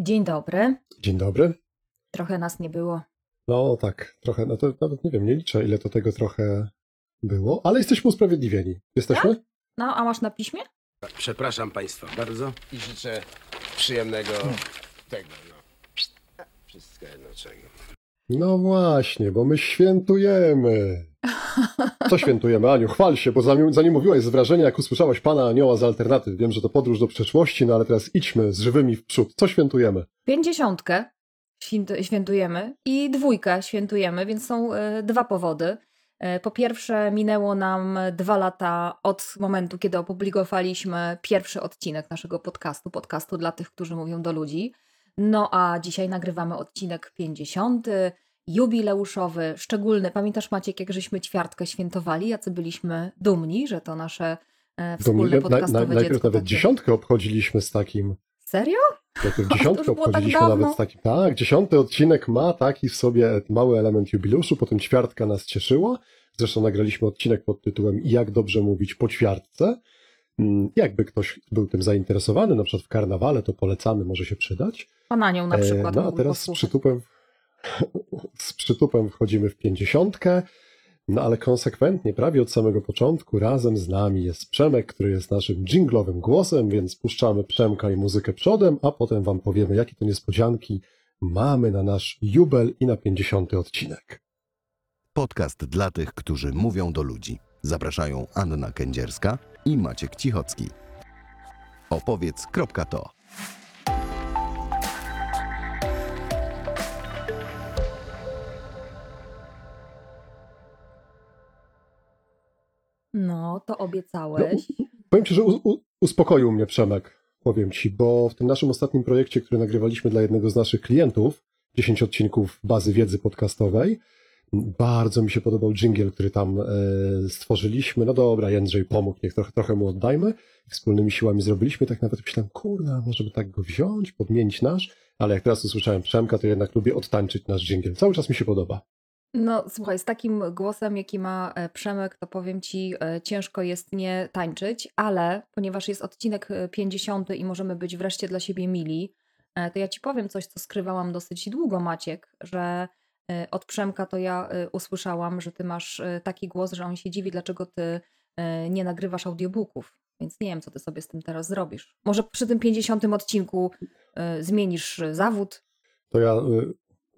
Dzień dobry. Dzień dobry. Trochę nas nie było. No tak, trochę, no to nawet nie wiem, nie liczę ile to tego trochę było, ale jesteśmy usprawiedliwieni. Jesteśmy? No, a masz na piśmie? Przepraszam Państwa bardzo i życzę przyjemnego tego, no. Wszystko jedno czego. No właśnie, bo my świętujemy. Co świętujemy, Aniu? Chwal się, bo zanim, zanim mówiłaś z wrażenia, jak usłyszałaś Pana Anioła z alternatyw. Wiem, że to podróż do przeszłości, no ale teraz idźmy z żywymi w przód. Co świętujemy? Pięćdziesiątkę święt- świętujemy i dwójkę świętujemy, więc są e, dwa powody. E, Po pierwsze, minęło nam dwa lata od momentu, kiedy opublikowaliśmy pierwszy odcinek naszego podcastu, podcastu dla tych, którzy mówią do ludzi. No a dzisiaj nagrywamy odcinek 50, jubileuszowy, szczególny. Pamiętasz Maciek, jak żeśmy ćwiartkę świętowali, jacy byliśmy dumni, że to nasze e, wspólne na, podcastowe na, najpierw dziecko nawet takie. dziesiątkę obchodziliśmy z takim. Serio? Najpierw dziesiątkę tak obchodziliśmy dawno. nawet z takim. Tak, dziesiąty odcinek ma taki w sobie mały element jubileuszu, potem ćwiartka nas cieszyła. Zresztą nagraliśmy odcinek pod tytułem Jak dobrze mówić po ćwiartce. Mm, Jakby ktoś był tym zainteresowany, na przykład w karnawale, to polecamy, może się przydać. Pan Anioł na przykład. E, No a teraz z przytupem, z przytupem wchodzimy w pięćdziesiątkę. No ale konsekwentnie, prawie od samego początku, razem z nami jest Przemek, który jest naszym dżinglowym głosem, więc puszczamy Przemka i muzykę przodem, a potem wam powiemy, jakie to niespodzianki mamy na nasz jubel i na 50 odcinek. Podcast dla tych, którzy mówią do ludzi. Zapraszają Anna Kędzierska i Maciek Cichocki. Opowiedz.to. No, to obiecałeś. Powiem ci, że u, u, uspokoił mnie Przemek, powiem ci, bo w tym naszym ostatnim projekcie, który nagrywaliśmy dla jednego z naszych klientów, 10 odcinków bazy wiedzy podcastowej, bardzo mi się podobał dżingiel, który tam e, stworzyliśmy. No dobra, Jędrzej pomógł, niech trochę, trochę mu oddajmy. Wspólnymi siłami zrobiliśmy, tak nawet myślałem, kurna, może by tak go wziąć, podmienić nasz, ale jak teraz usłyszałem Przemka, to jednak lubię odtańczyć nasz dżingiel. Cały czas mi się podoba. No, słuchaj, z takim głosem, jaki ma e, Przemek, to powiem ci, e, ciężko jest nie tańczyć, ale ponieważ jest odcinek e, 50 i możemy być wreszcie dla siebie mili, e, to ja ci powiem coś, co skrywałam dosyć długo, Maciek, że e, od Przemka to ja e, usłyszałam, że ty masz e, taki głos, że on się dziwi, dlaczego ty e, nie nagrywasz audiobooków. Więc nie wiem, co ty sobie z tym teraz zrobisz. Może przy tym 50 odcinku e, zmienisz e, zawód, to ja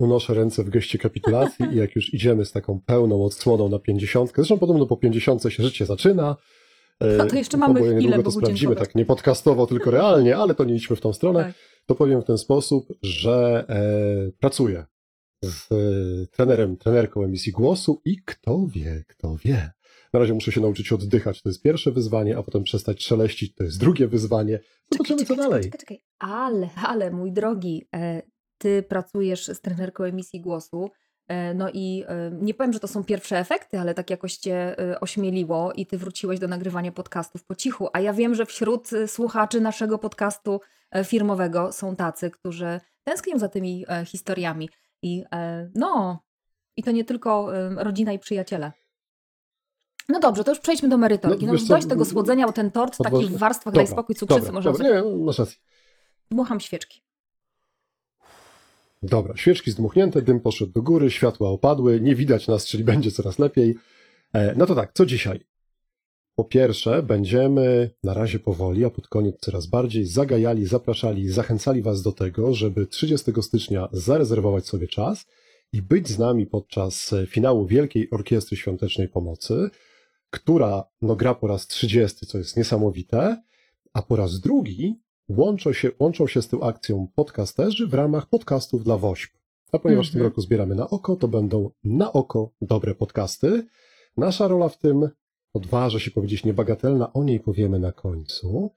unoszę ręce w geście kapitulacji i jak już idziemy z taką pełną odsłoną na pięćdziesiątkę, zresztą podobno po pięćdziesiątce się życie zaczyna. y, No to jeszcze mamy chwilę niedługo to sprawdzimy, tak nie podcastowo, tylko realnie, ale to nie idźmy w tą stronę. Tak. To powiem w ten sposób, że e, pracuję z e, trenerem, trenerką emisji głosu i kto wie, kto wie. Na razie muszę się nauczyć oddychać, to jest pierwsze wyzwanie, a potem przestać szeleścić, to jest drugie wyzwanie. Zobaczymy, co dalej. Czekaj, czekaj. Ale, ale, mój drogi, e, ty pracujesz z trenerką emisji głosu. e, No i e, nie powiem, że to są pierwsze efekty, ale tak jakoś cię e, ośmieliło i ty wróciłeś do nagrywania podcastów po cichu. A ja wiem, że wśród słuchaczy naszego podcastu firmowego są tacy, którzy tęsknią za tymi historiami. I no, i to nie tylko rodzina i przyjaciele. No dobrze, to już przejdźmy do merytoryki. No, co, dość tego słodzenia, bo ten tort w takich warstwach, daj Dobra, spokój, cukrzycy dobra, można dobra, nie, masz rację. Dmucham świeczki. Dobra, świeczki zdmuchnięte, dym poszedł do góry, światła opadły, nie widać nas, czyli będzie coraz lepiej. E, No to tak, co dzisiaj? Po pierwsze, będziemy na razie powoli, a pod koniec coraz bardziej zagajali, zapraszali, zachęcali Was do tego, żeby 30 stycznia zarezerwować sobie czas i być z nami podczas e, finału Wielkiej Orkiestry Świątecznej Pomocy, która no, gra po raz 30, co jest niesamowite, a po raz drugi łączą się, łączą się z tą akcją podcasterzy w ramach podcastów dla WOŚP. A ponieważ w tym Mhm. roku zbieramy na oko, to będą na oko dobre podcasty. Nasza rola w tym, odważę się powiedzieć, niebagatelna, o niej powiemy na końcu.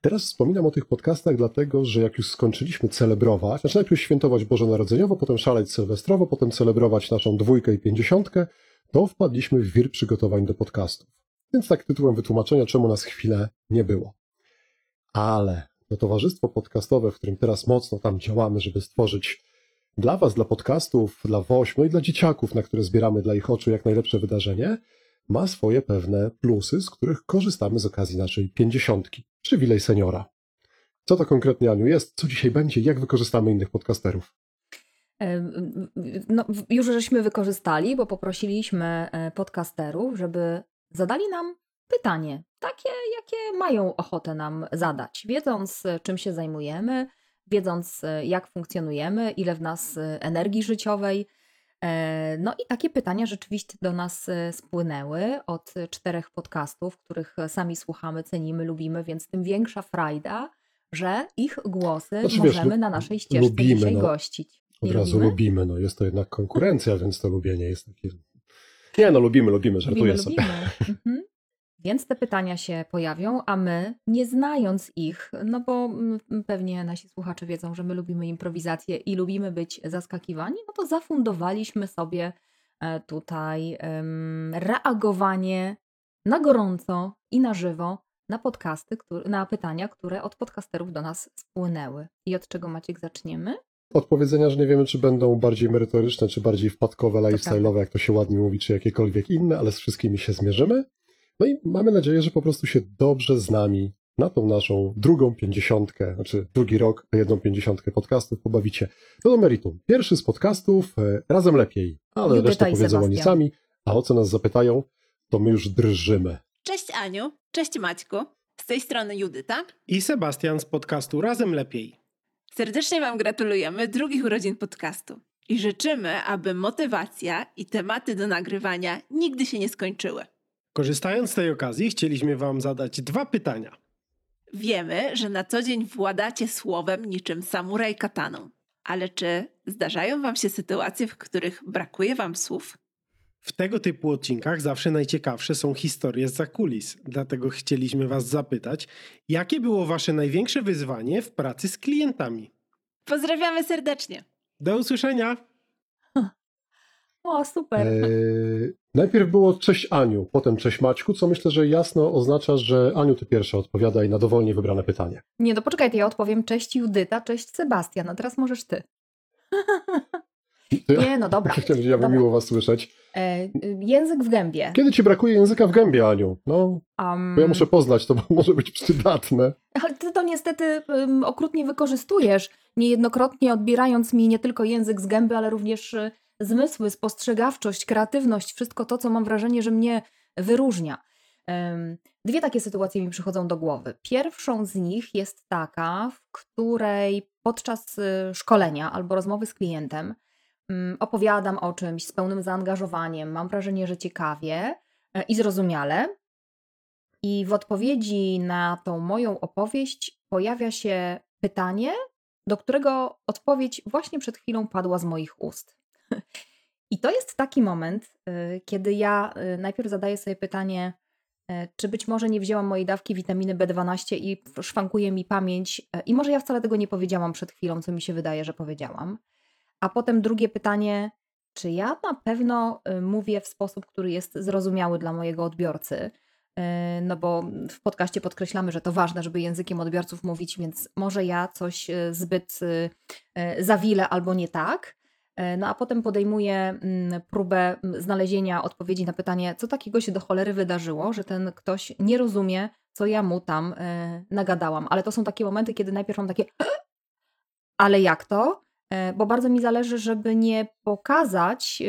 Teraz wspominam o tych podcastach, dlatego że jak już skończyliśmy celebrować, znaczy najpierw świętować Bożonarodzeniowo, potem szaleć sylwestrowo, potem celebrować naszą dwójkę i pięćdziesiątkę, to wpadliśmy w wir przygotowań do podcastów. Więc tak tytułem wytłumaczenia, czemu nas chwilę nie było. Ale to towarzystwo podcastowe, w którym teraz mocno tam działamy, żeby stworzyć dla Was, dla podcastów, dla WOŚ, no i dla dzieciaków, na które zbieramy dla ich oczu jak najlepsze wydarzenie, ma swoje pewne plusy, z których korzystamy z okazji naszej pięćdziesiątki, przywilej seniora. Co to konkretnie, Aniu, jest? Co dzisiaj będzie? Jak wykorzystamy innych podcasterów? No, już żeśmy wykorzystali, bo poprosiliśmy e, podcasterów, żeby zadali nam pytanie, takie, jakie mają ochotę nam zadać, wiedząc, e, czym się zajmujemy, wiedząc, e, jak funkcjonujemy, ile w nas energii życiowej. No i takie pytania rzeczywiście do nas spłynęły od czterech podcastów, których sami słuchamy, cenimy, lubimy, więc tym większa frajda, że ich głosy Znaczy, wiesz, możemy lu- na naszej ścieżce lubimy, dzisiaj no. gościć. Od Nie razu lubimy? lubimy, no jest to jednak konkurencja, więc to lubienie jest takie... Nie no, lubimy, lubimy, żartuję Lubimy, sobie. lubimy. Mhm. Więc te pytania się pojawią, a my, nie znając ich, no bo mm, pewnie nasi słuchacze wiedzą, że my lubimy improwizację i lubimy być zaskakiwani, no to zafundowaliśmy sobie e, tutaj em, reagowanie na gorąco i na żywo na podcasty, na pytania, które od podcasterów do nas spłynęły. I od czego Maciek zaczniemy? Odpowiedzenia, że nie wiemy, czy będą bardziej merytoryczne, czy bardziej wpadkowe, lifestyle'owe, jak to się ładnie mówi, czy jakiekolwiek inne, ale z wszystkimi się zmierzymy. No i mamy nadzieję, że po prostu się dobrze z nami na tą naszą drugą pięćdziesiątkę, znaczy drugi rok, a jedną pięćdziesiątkę podcastów pobawicie. No do meritum. Pierwszy z podcastów, e, razem lepiej, ale Judyta resztę powiedzą oni sami, a o co nas zapytają, to my już drżymy. Cześć Aniu, cześć Maćku. Z tej strony Judyta. I Sebastian z podcastu Razem Lepiej. Serdecznie Wam gratulujemy drugich urodzin podcastu i życzymy, aby motywacja i tematy do nagrywania nigdy się nie skończyły. Korzystając z tej okazji, chcieliśmy Wam zadać dwa pytania. Wiemy, że na co dzień władacie słowem niczym samuraj kataną, ale czy zdarzają Wam się sytuacje, w których brakuje Wam słów? W tego typu odcinkach zawsze najciekawsze są historie z zakulis, dlatego chcieliśmy Was zapytać, jakie było Wasze największe wyzwanie w pracy z klientami? Pozdrawiamy serdecznie. Do usłyszenia! O, super. Eee, najpierw było cześć Aniu, potem cześć Maćku, co myślę, że jasno oznacza, że Aniu ty pierwsza odpowiadaj na dowolnie wybrane pytanie. Nie, no poczekaj, to ja odpowiem cześć Judyta, cześć Sebastian, a teraz możesz ty. To Nie, no dobra. Chciałem, ja bym miło was słyszeć. E, język w gębie. Kiedy ci brakuje języka w gębie, Aniu? No, Um, bo ja muszę poznać to, może być przydatne. Ale ty to niestety um, okrutnie wykorzystujesz, niejednokrotnie odbierając mi nie tylko język z gęby, ale również y, zmysły, spostrzegawczość, kreatywność, wszystko to, co mam wrażenie, że mnie wyróżnia. Dwie takie sytuacje mi przychodzą do głowy. Pierwszą z nich jest taka, w której podczas y, szkolenia albo rozmowy z klientem mm, opowiadam o czymś z pełnym zaangażowaniem, mam wrażenie, że ciekawie e, i zrozumiale. I w odpowiedzi na tą moją opowieść pojawia się pytanie, do którego odpowiedź właśnie przed chwilą padła z moich ust. I to jest taki moment, y, kiedy ja y, najpierw zadaję sobie pytanie, y, czy być może nie wzięłam mojej dawki witaminy B12 i szwankuje mi pamięć, i może ja wcale tego nie powiedziałam przed chwilą, co mi się wydaje, że powiedziałam. A potem drugie pytanie, czy ja na pewno mówię w sposób, który jest zrozumiały dla mojego odbiorcy? No bo w podcaście podkreślamy, że to ważne, żeby językiem odbiorców mówić, więc może ja coś zbyt zawilę albo nie tak. Y, No a potem podejmuję mm, próbę znalezienia odpowiedzi na pytanie, co takiego się do cholery wydarzyło, że ten ktoś nie rozumie, co ja mu tam y, nagadałam. Ale to są takie momenty, kiedy najpierw mam takie, ale jak to? E, Bo bardzo mi zależy, żeby nie pokazać,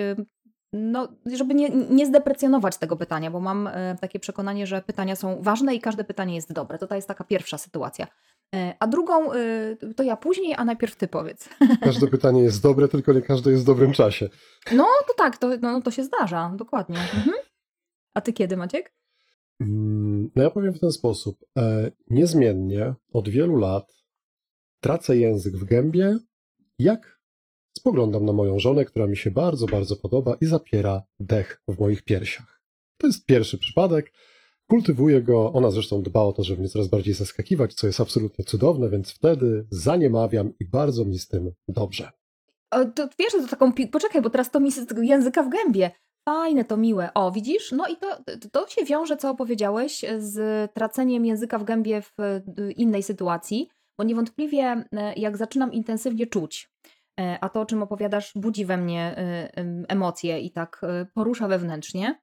no, żeby nie, nie zdeprecjonować tego pytania, bo mam e, takie przekonanie, że pytania są ważne i każde pytanie jest dobre. To ta jest taka pierwsza sytuacja. E, A drugą y, to ja później, a najpierw ty powiedz. Każde pytanie jest dobre, tylko nie każde jest w dobrym czasie. No to tak, to, no, to się zdarza, dokładnie. Mhm. A ty kiedy, Maciek? Mm, No ja powiem w ten sposób. E, niezmiennie od wielu lat tracę język w gębie, jak spoglądam na moją żonę, która mi się bardzo, bardzo podoba i zapiera dech w moich piersiach. To jest pierwszy przypadek. Kultywuję go, ona zresztą dba o to, żeby mnie coraz bardziej zaskakiwać, co jest absolutnie cudowne, więc wtedy zaniemawiam i bardzo mi z tym dobrze. O, to wiesz, to taką. Poczekaj, bo teraz to mi z tego języka w gębie. Fajne, to miłe. O, widzisz? No i to, to się wiąże, co opowiedziałeś, z traceniem języka w gębie w y, innej sytuacji, bo niewątpliwie e, jak zaczynam intensywnie czuć, e, a to, o czym opowiadasz, budzi we mnie e, em, emocje i tak porusza wewnętrznie,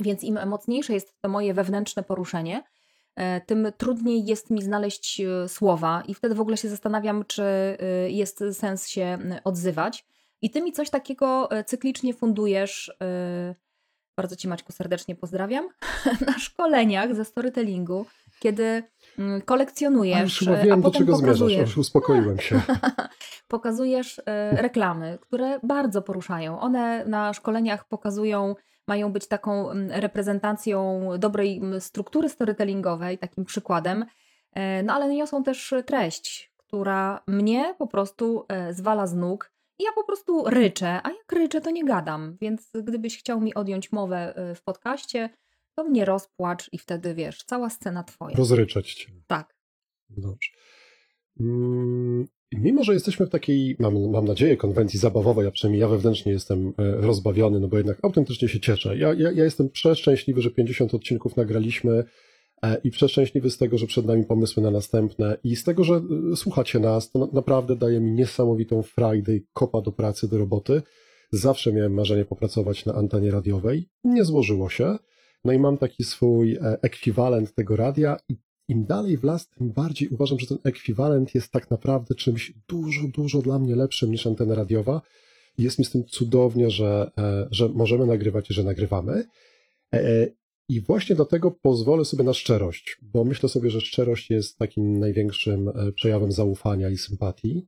więc im mocniejsze jest to moje wewnętrzne poruszenie, e, tym trudniej jest mi znaleźć e, słowa i wtedy w ogóle się zastanawiam, czy e, jest sens się odzywać. I ty mi coś takiego cyklicznie fundujesz. Bardzo ci Maćku serdecznie pozdrawiam. Na szkoleniach ze storytellingu, kiedy kolekcjonujesz, już wiem, a do czego zmierzasz. Już uspokoiłem się. pokazujesz reklamy, które bardzo poruszają. One na szkoleniach pokazują, mają być taką mm, reprezentacją dobrej mm, struktury storytellingowej, takim przykładem, e, no ale niosą też treść, która mnie po prostu e, zwala z nóg. I ja po prostu ryczę, a jak ryczę, to nie gadam. Więc gdybyś chciał mi odjąć mowę e, w podcaście, to mnie rozpłacz i wtedy wiesz, cała scena twoja. Rozryczać cię. Tak. Dobrze. Mimo, że jesteśmy w takiej, mam, mam nadzieję, konwencji zabawowej, a przynajmniej ja wewnętrznie jestem e, rozbawiony, no bo jednak autentycznie się cieszę. Ja, ja, ja jestem przeszczęśliwy, że 50 odcinków nagraliśmy e, i przeszczęśliwy z tego, że przed nami pomysły na następne i z tego, że e, słuchacie nas, to na- naprawdę daje mi niesamowitą frajdę i kopa do pracy, do roboty. Zawsze miałem marzenie popracować na antenie radiowej. Nie złożyło się. No i mam taki swój ekwiwalent tego radia i im dalej w las, tym bardziej uważam, że ten ekwiwalent jest tak naprawdę czymś dużo, dużo dla mnie lepszym niż antena radiowa. Jest mi z tym cudownie, że, e, że możemy nagrywać i że nagrywamy. E, I właśnie dlatego pozwolę sobie na szczerość, bo myślę sobie, że szczerość jest takim największym e, przejawem zaufania i sympatii.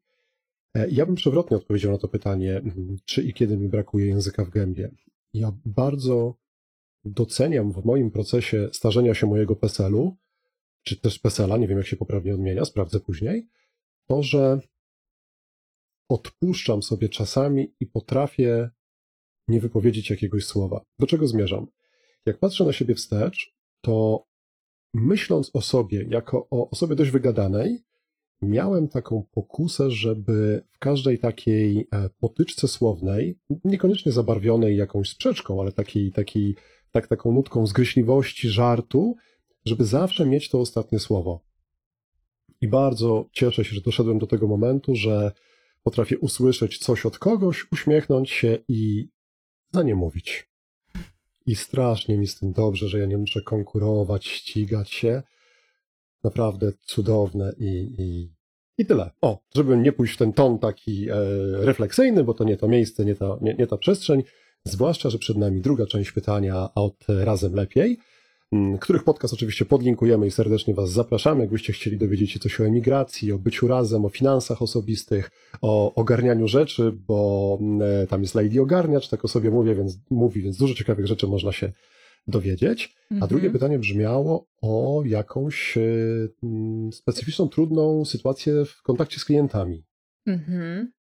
E, Ja bym przewrotnie odpowiedział na to pytanie, mhm, czy i kiedy mi brakuje języka w gębie. Ja bardzo doceniam w moim procesie starzenia się mojego PESEL-u, czy też PESEL-a, nie wiem jak się poprawnie odmienia, sprawdzę później, to, że odpuszczam sobie czasami i potrafię nie wypowiedzieć jakiegoś słowa. Do czego zmierzam? Jak patrzę na siebie wstecz, to myśląc o sobie jako o osobie dość wygadanej, miałem taką pokusę, żeby w każdej takiej e, potyczce słownej, niekoniecznie zabarwionej jakąś sprzeczką, ale takiej, takiej tak, taką nutką zgryźliwości, żartu, żeby zawsze mieć to ostatnie słowo. I bardzo cieszę się, że doszedłem do tego momentu, że potrafię usłyszeć coś od kogoś, uśmiechnąć się i za nie mówić. I strasznie mi z tym dobrze, że ja nie muszę konkurować, ścigać się. Naprawdę cudowne i, i, i tyle. O, żeby nie pójść w ten ton taki e, refleksyjny, bo to nie to miejsce, nie ta, nie, nie ta przestrzeń. Zwłaszcza, że przed nami druga część pytania od Razem Lepiej, których podcast oczywiście podlinkujemy i serdecznie Was zapraszamy. Jakbyście chcieli dowiedzieć się coś o emigracji, o byciu razem, o finansach osobistych, o ogarnianiu rzeczy, bo m, e, tam jest Lady Ogarniacz, tak o sobie mówię, więc mówi, więc dużo ciekawych rzeczy można się dowiedzieć. A Mhm. drugie pytanie brzmiało o jakąś e, m, specyficzną, trudną sytuację w kontakcie z klientami. Mhm.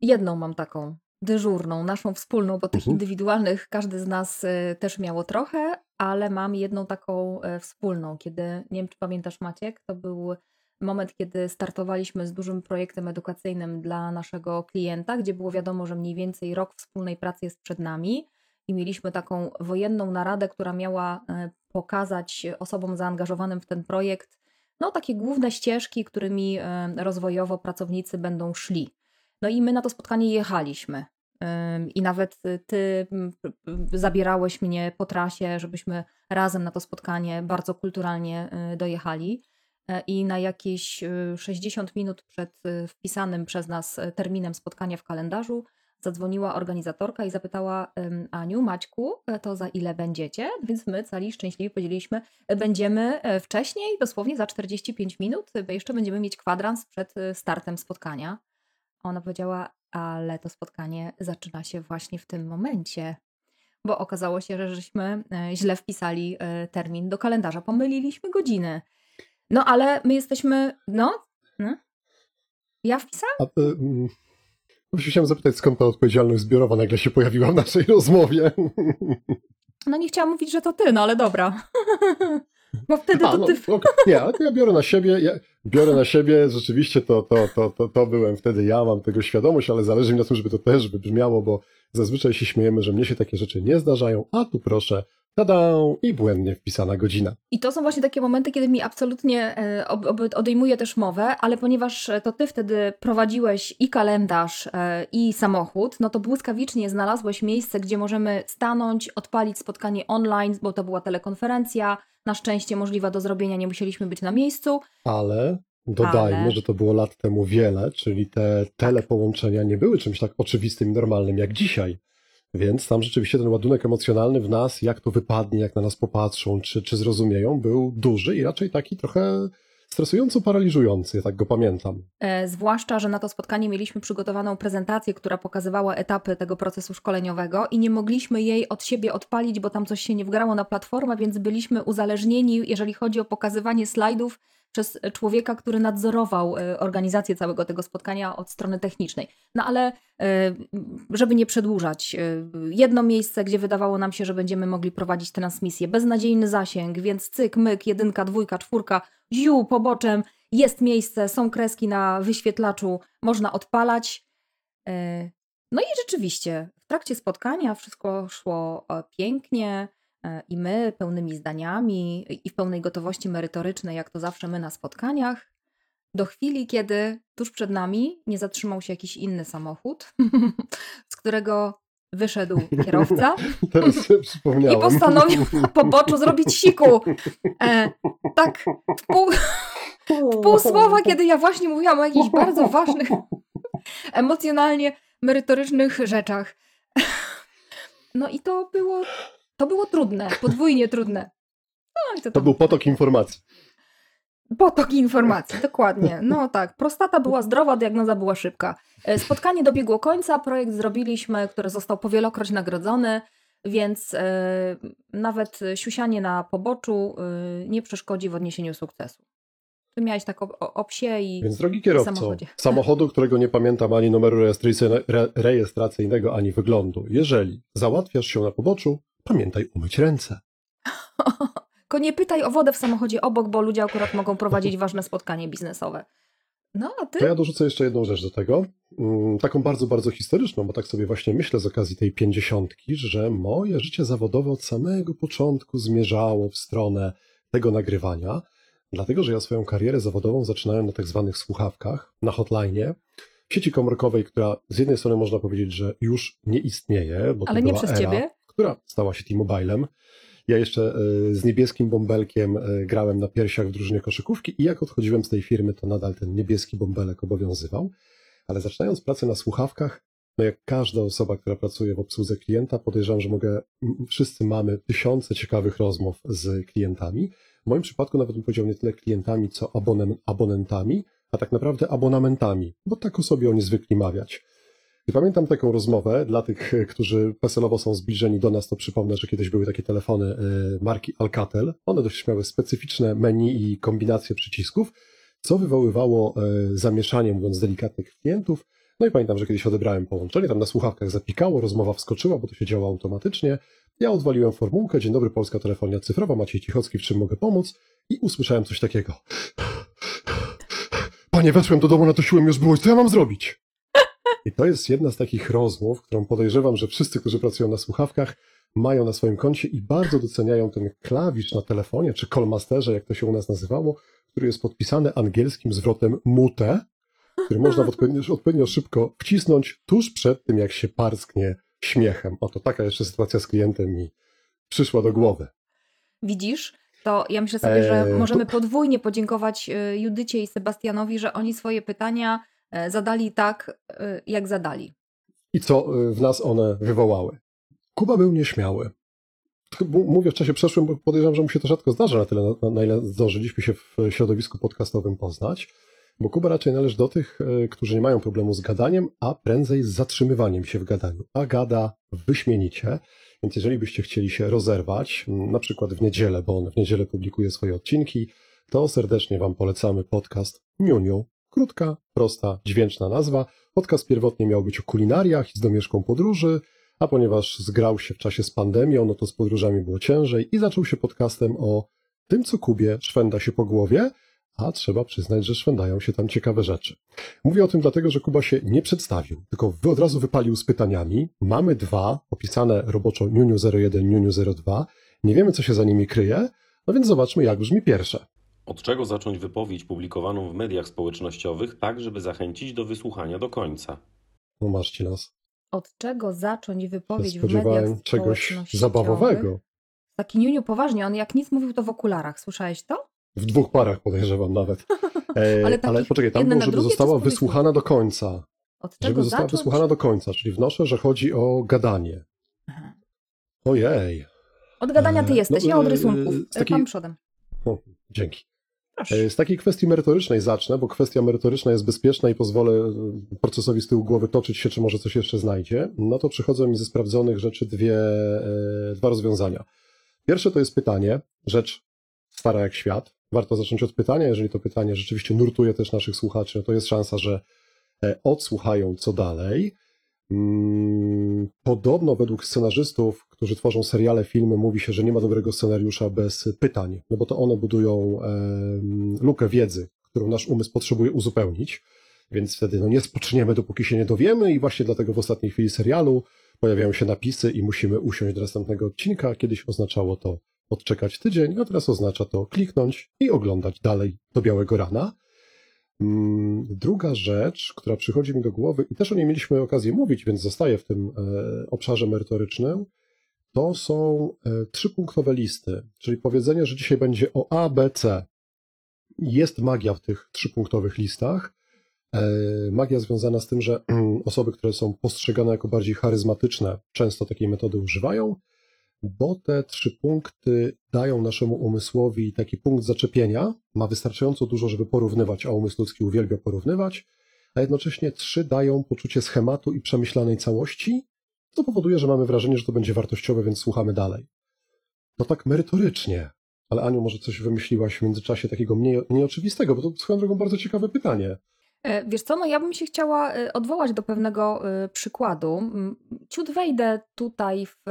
Jedną mam taką, dyżurną, naszą wspólną, bo tych Mhm. indywidualnych każdy z nas y, też miało trochę, ale mam jedną taką e, wspólną, kiedy, nie wiem czy pamiętasz Maciek, to był moment, kiedy startowaliśmy z dużym projektem edukacyjnym dla naszego klienta, gdzie było wiadomo, że mniej więcej rok wspólnej pracy jest przed nami i mieliśmy taką wojenną naradę, która miała e, pokazać osobom zaangażowanym w ten projekt no, takie główne ścieżki, którymi rozwojowo pracownicy będą szli. No i my na to spotkanie jechaliśmy. I nawet y, ty zabierałeś mnie po trasie, żebyśmy razem na to spotkanie bardzo kulturalnie y, dojechali. E, I na jakieś y, 60 minut przed y, wpisanym przez nas y, terminem spotkania w kalendarzu zadzwoniła organizatorka i zapytała Aniu, Maćku, e, to za ile będziecie? Więc my cali szczęśliwie powiedzieliśmy, e, będziemy wcześniej, dosłownie za 45 minut, bo jeszcze będziemy mieć kwadrans przed y, startem spotkania. Ona powiedziała, ale to spotkanie zaczyna się właśnie w tym momencie. Bo okazało się, że żeśmy e, źle wpisali e, termin do kalendarza, pomyliliśmy godziny. No ale my jesteśmy, no, no. ja wpisałam? A, y, mm, chciałem zapytać, skąd ta odpowiedzialność zbiorowa nagle się pojawiła w naszej rozmowie. No nie chciałam mówić, że to ty, no ale dobra. Bo wtedy A, to no, ty... okej. Nie, ale to ja biorę na siebie, ja biorę na siebie, rzeczywiście to, to, to, to, to byłem wtedy ja, mam tego świadomość, ale zależy mi na tym, żeby to też wybrzmiało, bo zazwyczaj się śmiejemy, że mnie się takie rzeczy nie zdarzają, a tu proszę, Tada! I błędnie wpisana godzina. I to są właśnie takie momenty, kiedy mi absolutnie e, odejmuje też mowę, ale ponieważ to ty wtedy prowadziłeś i kalendarz, e, i samochód, no to błyskawicznie znalazłeś miejsce, gdzie możemy stanąć, odpalić spotkanie online, bo to była telekonferencja. Na szczęście możliwa do zrobienia, nie musieliśmy być na miejscu. Ale dodajmy, Ale- że to było lat temu wiele, czyli te telepołączenia nie były czymś tak oczywistym i normalnym jak dzisiaj. Więc tam rzeczywiście ten ładunek emocjonalny w nas, jak to wypadnie, jak na nas popatrzą, czy, czy zrozumieją, był duży i raczej taki trochę stresująco paraliżujący, ja tak go pamiętam. E, zwłaszcza, że na to spotkanie mieliśmy przygotowaną prezentację, która pokazywała etapy tego procesu szkoleniowego i nie mogliśmy jej od siebie odpalić, bo tam coś się nie wgrało na platformę, więc byliśmy uzależnieni, jeżeli chodzi o pokazywanie slajdów przez człowieka, który nadzorował e, organizację całego tego spotkania od strony technicznej. No ale e, żeby nie przedłużać, e, jedno miejsce, gdzie wydawało nam się, że będziemy mogli prowadzić transmisję, beznadziejny zasięg, więc cyk, myk, jedynka, dwójka, czwórka, ziu, poboczem, jest miejsce, są kreski na wyświetlaczu, można odpalać. E, No i rzeczywiście, w trakcie spotkania wszystko szło e, pięknie e, i my pełnymi zdaniami i w pełnej gotowości merytorycznej, jak to zawsze my na spotkaniach, do chwili, kiedy tuż przed nami nie zatrzymał się jakiś inny samochód, z którego wyszedł kierowca i postanowił na poboczu zrobić siku. E, tak, w pół, w pół słowa, kiedy ja właśnie mówiłam o jakichś bardzo ważnych, emocjonalnie merytorycznych rzeczach. No i to było, to było trudne, podwójnie trudne. No i to, To był potok informacji. Potok informacji, dokładnie. No tak, prostata była zdrowa, diagnoza była szybka. E, Spotkanie dobiegło końca, projekt zrobiliśmy, który został powielokroć nagrodzony, więc e, nawet siusianie na poboczu e, nie przeszkodzi w odniesieniu sukcesu. Ty miałeś tak o, o, o psie i... Więc drogi kierowco, samochodzie. samochodu, którego nie pamiętam ani numeru rejestracyjne- re, rejestracyjnego, ani wyglądu, jeżeli załatwiasz się na poboczu, pamiętaj umyć ręce. Tylko nie pytaj o wodę w samochodzie obok, bo ludzie akurat mogą prowadzić ważne spotkanie biznesowe. No, a ty? To ja dorzucę jeszcze jedną rzecz do tego, mm, taką bardzo, bardzo historyczną, bo tak sobie właśnie myślę z okazji tej pięćdziesiątki, że moje życie zawodowe od samego początku zmierzało w stronę tego nagrywania, dlatego że ja swoją karierę zawodową zaczynałem na tak zwanych słuchawkach, na hotline, w sieci komórkowej, która z jednej strony można powiedzieć, że już nie istnieje, bo to Ale nie przez era, ciebie? Która stała się T-Mobilem. Ja jeszcze e, z niebieskim bąbelkiem e, grałem na piersiach w drużynie koszykówki i jak odchodziłem z tej firmy, to nadal ten niebieski bąbelek obowiązywał. Ale zaczynając pracę na słuchawkach, no jak każda osoba, która pracuje w obsłudze klienta, podejrzewam, że mogę, wszyscy mamy tysiące ciekawych rozmów z klientami. W moim przypadku nawet bym powiedział nie tyle klientami, co abonem, abonentami, a tak naprawdę abonamentami, bo tak o sobie oni zwykli mawiać. I pamiętam taką rozmowę dla tych, którzy PESEL-owo są zbliżeni do nas, to przypomnę, że kiedyś były takie telefony e, marki Alcatel. One dość miały specyficzne menu i kombinacje przycisków, co wywoływało e, zamieszanie, mówiąc delikatnie, klientów. No i pamiętam, że kiedyś odebrałem połączenie, tam na słuchawkach zapikało, rozmowa wskoczyła, bo to się działo automatycznie. Ja odwaliłem formułkę, dzień dobry, Polska Telefonia Cyfrowa, Maciej Cichocki, w czym mogę pomóc? I usłyszałem coś takiego. Panie, weszłem do domu, nadusiłem już było, co ja mam zrobić? I to jest jedna z takich rozmów, którą podejrzewam, że wszyscy, którzy pracują na słuchawkach, mają na swoim koncie i bardzo doceniają ten klawisz na telefonie, czy callmasterze, jak to się u nas nazywało, który jest podpisany angielskim zwrotem mute, który można odpowiednio, odpowiednio szybko wcisnąć tuż przed tym, jak się parsknie śmiechem. Oto taka jeszcze sytuacja z klientem mi przyszła do głowy. Widzisz? To ja myślę sobie, że Eee, możemy podwójnie podziękować e, Judycie i Sebastianowi, że oni swoje pytania e, zadali tak, e, jak zadali. I co y, w nas one wywołały? Kuba był nieśmiały. Mówię w czasie przeszłym, bo podejrzewam, że mu się to rzadko zdarza na tyle, na, ile zdążyliśmy się w środowisku podcastowym poznać, bo Kuba raczej należy do tych, którzy nie mają problemu z gadaniem, a prędzej z zatrzymywaniem się w gadaniu. A gada wyśmienicie, więc jeżeli byście chcieli się rozerwać, na przykład w niedzielę, bo on w niedzielę publikuje swoje odcinki, to serdecznie Wam polecamy podcast Niuniu. Krótka, prosta, dźwięczna nazwa. Podcast pierwotnie miał być o kulinariach i z domieszką podróży, a ponieważ zgrał się w czasie z pandemią, no to z podróżami było ciężej i zaczął się podcastem o tym, co Kubie szwenda się po głowie, a trzeba przyznać, że szwędają się tam ciekawe rzeczy. Mówię o tym dlatego, że Kuba się nie przedstawił, tylko od razu wypalił z pytaniami. Mamy dwa, opisane roboczo Niuniu 01, Niuniu 02. Nie wiemy, co się za nimi kryje, no więc zobaczmy, jak brzmi pierwsze. Od czego zacząć wypowiedź publikowaną w mediach społecznościowych, tak żeby zachęcić do wysłuchania do końca? No masz ci nas. Od czego zacząć wypowiedź w mediach czegoś społecznościowych? zabawowego. Taki Niuniu poważnie, on jak nic mówił to w okularach. Słyszałeś to? W dwóch parach podejrzewam nawet. E, Ale ale, poczekaj, tam było, żeby została wysłuchana do końca. Od czego Żeby została zacząć? wysłuchana do końca, czyli wnoszę, że chodzi o gadanie. Aha. Ojej. Od gadania ty E, jesteś, no, ja od e, rysunków. z takiej- Pan przodem. O, dzięki. E, Z takiej kwestii merytorycznej zacznę, bo kwestia merytoryczna jest bezpieczna i pozwolę e, procesowi z tyłu głowy toczyć się, czy może coś jeszcze znajdzie. No to przychodzą mi ze sprawdzonych rzeczy dwie, e, dwa rozwiązania. Pierwsze to jest pytanie, rzecz stara jak świat. Warto zacząć od pytania. Jeżeli to pytanie rzeczywiście nurtuje też naszych słuchaczy, to jest szansa, że odsłuchają co dalej. Mm, Podobno według scenarzystów, którzy tworzą seriale, filmy, mówi się, że nie ma dobrego scenariusza bez pytań, no bo to one budują lukę wiedzy, którą nasz umysł potrzebuje uzupełnić, więc wtedy no, nie spoczniemy, dopóki się nie dowiemy i właśnie dlatego w ostatniej chwili serialu pojawiają się napisy i musimy usiąść do następnego odcinka. Kiedyś oznaczało to odczekać tydzień, a teraz oznacza to kliknąć i oglądać dalej do białego rana. Mm, Druga rzecz, która przychodzi mi do głowy, i też o niej mieliśmy okazję mówić, więc zostaję w tym e, obszarze merytorycznym, to są e, trzypunktowe listy, czyli powiedzenie, że dzisiaj będzie o A, B, C. Jest magia w tych trzypunktowych listach. E, Magia związana z tym, że osoby, które są postrzegane jako bardziej charyzmatyczne, często takiej metody używają, bo te trzy punkty dają naszemu umysłowi taki punkt zaczepienia. Ma wystarczająco dużo, żeby porównywać, a umysł ludzki uwielbia porównywać, a jednocześnie trzy dają poczucie schematu i przemyślanej całości, co powoduje, że mamy wrażenie, że to będzie wartościowe, więc słuchamy dalej. To tak merytorycznie. Ale Aniu, może coś wymyśliłaś w międzyczasie takiego mniej, mniej oczywistego, bo to swoją drogą bardzo ciekawe pytanie. E, Wiesz co, no ja bym się chciała e, odwołać do pewnego e, przykładu. Ciut wejdę tutaj w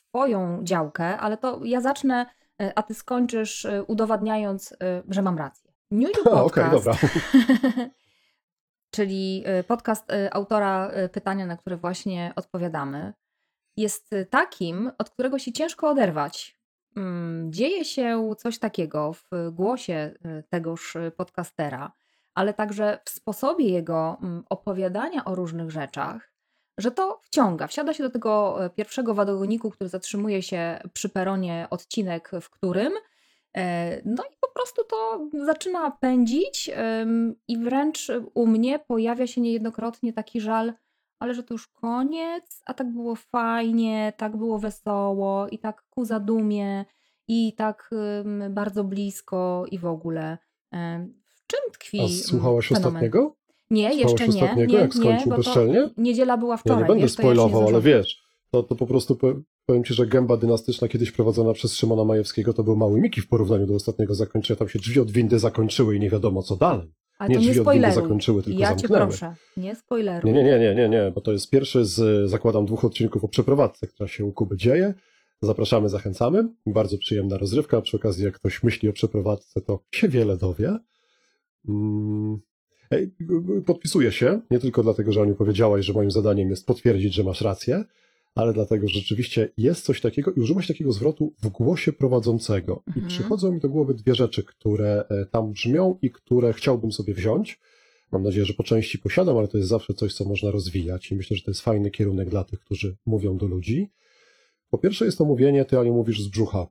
twoją działkę, ale to ja zacznę, e, a ty skończysz e, udowadniając, e, że mam rację. New You Podcast, dobra. czyli podcast autora pytania, na które właśnie odpowiadamy, jest takim, od którego się ciężko oderwać. Mm, Dzieje się coś takiego w głosie tegoż podcastera, ale także w sposobie jego mm, opowiadania o różnych rzeczach, że to wciąga. Wsiada się do tego e, pierwszego wagoniku, który zatrzymuje się przy peronie, odcinek, w którym. e, No i po prostu to zaczyna pędzić, i wręcz u mnie pojawia się niejednokrotnie taki żal, ale że to już koniec, a tak było fajnie, tak było wesoło i tak ku zadumie i tak bardzo blisko i w ogóle. Em, W czym tkwi A słuchałaś fenomen? ostatniego? Nie, jeszcze nie. nie, jak skończył nie, bezczelnie? Niedziela była Ja wczoraj. nie będę wiesz, to ja nie spoilował, ale wiesz, to, to po prostu po- powiem ci, że gęba dynastyczna kiedyś prowadzona przez Szymona Majewskiego to był mały Miki w porównaniu do ostatniego zakończenia. Tam się drzwi od windy zakończyły i nie wiadomo co dalej. Ale nie to nie drzwi od windy zakończyły, tylko ja cię zamknęły. proszę, nie spoileruj. Nie, nie, nie, nie, nie, nie, bo to jest pierwszy z, zakładam, dwóch odcinków o przeprowadzce, która się u Kuby dzieje. Zapraszamy, zachęcamy. Bardzo przyjemna rozrywka. Przy okazji, jak ktoś myśli o przeprowadzce, to się wiele dowie. Podpisuję się, nie tylko dlatego, że Aniu powiedziałaś, że moim zadaniem jest potwierdzić, że masz rację, ale dlatego, że rzeczywiście jest coś takiego i użyłaś takiego zwrotu w głosie prowadzącego. I Mhm. przychodzą mi do głowy dwie rzeczy, które e, tam brzmią i które chciałbym sobie wziąć. Mam nadzieję, że po części posiadam, ale to jest zawsze coś, co można rozwijać i myślę, że to jest fajny kierunek dla tych, którzy mówią do ludzi. Po pierwsze jest to mówienie, ty Aniu mówisz z brzucha.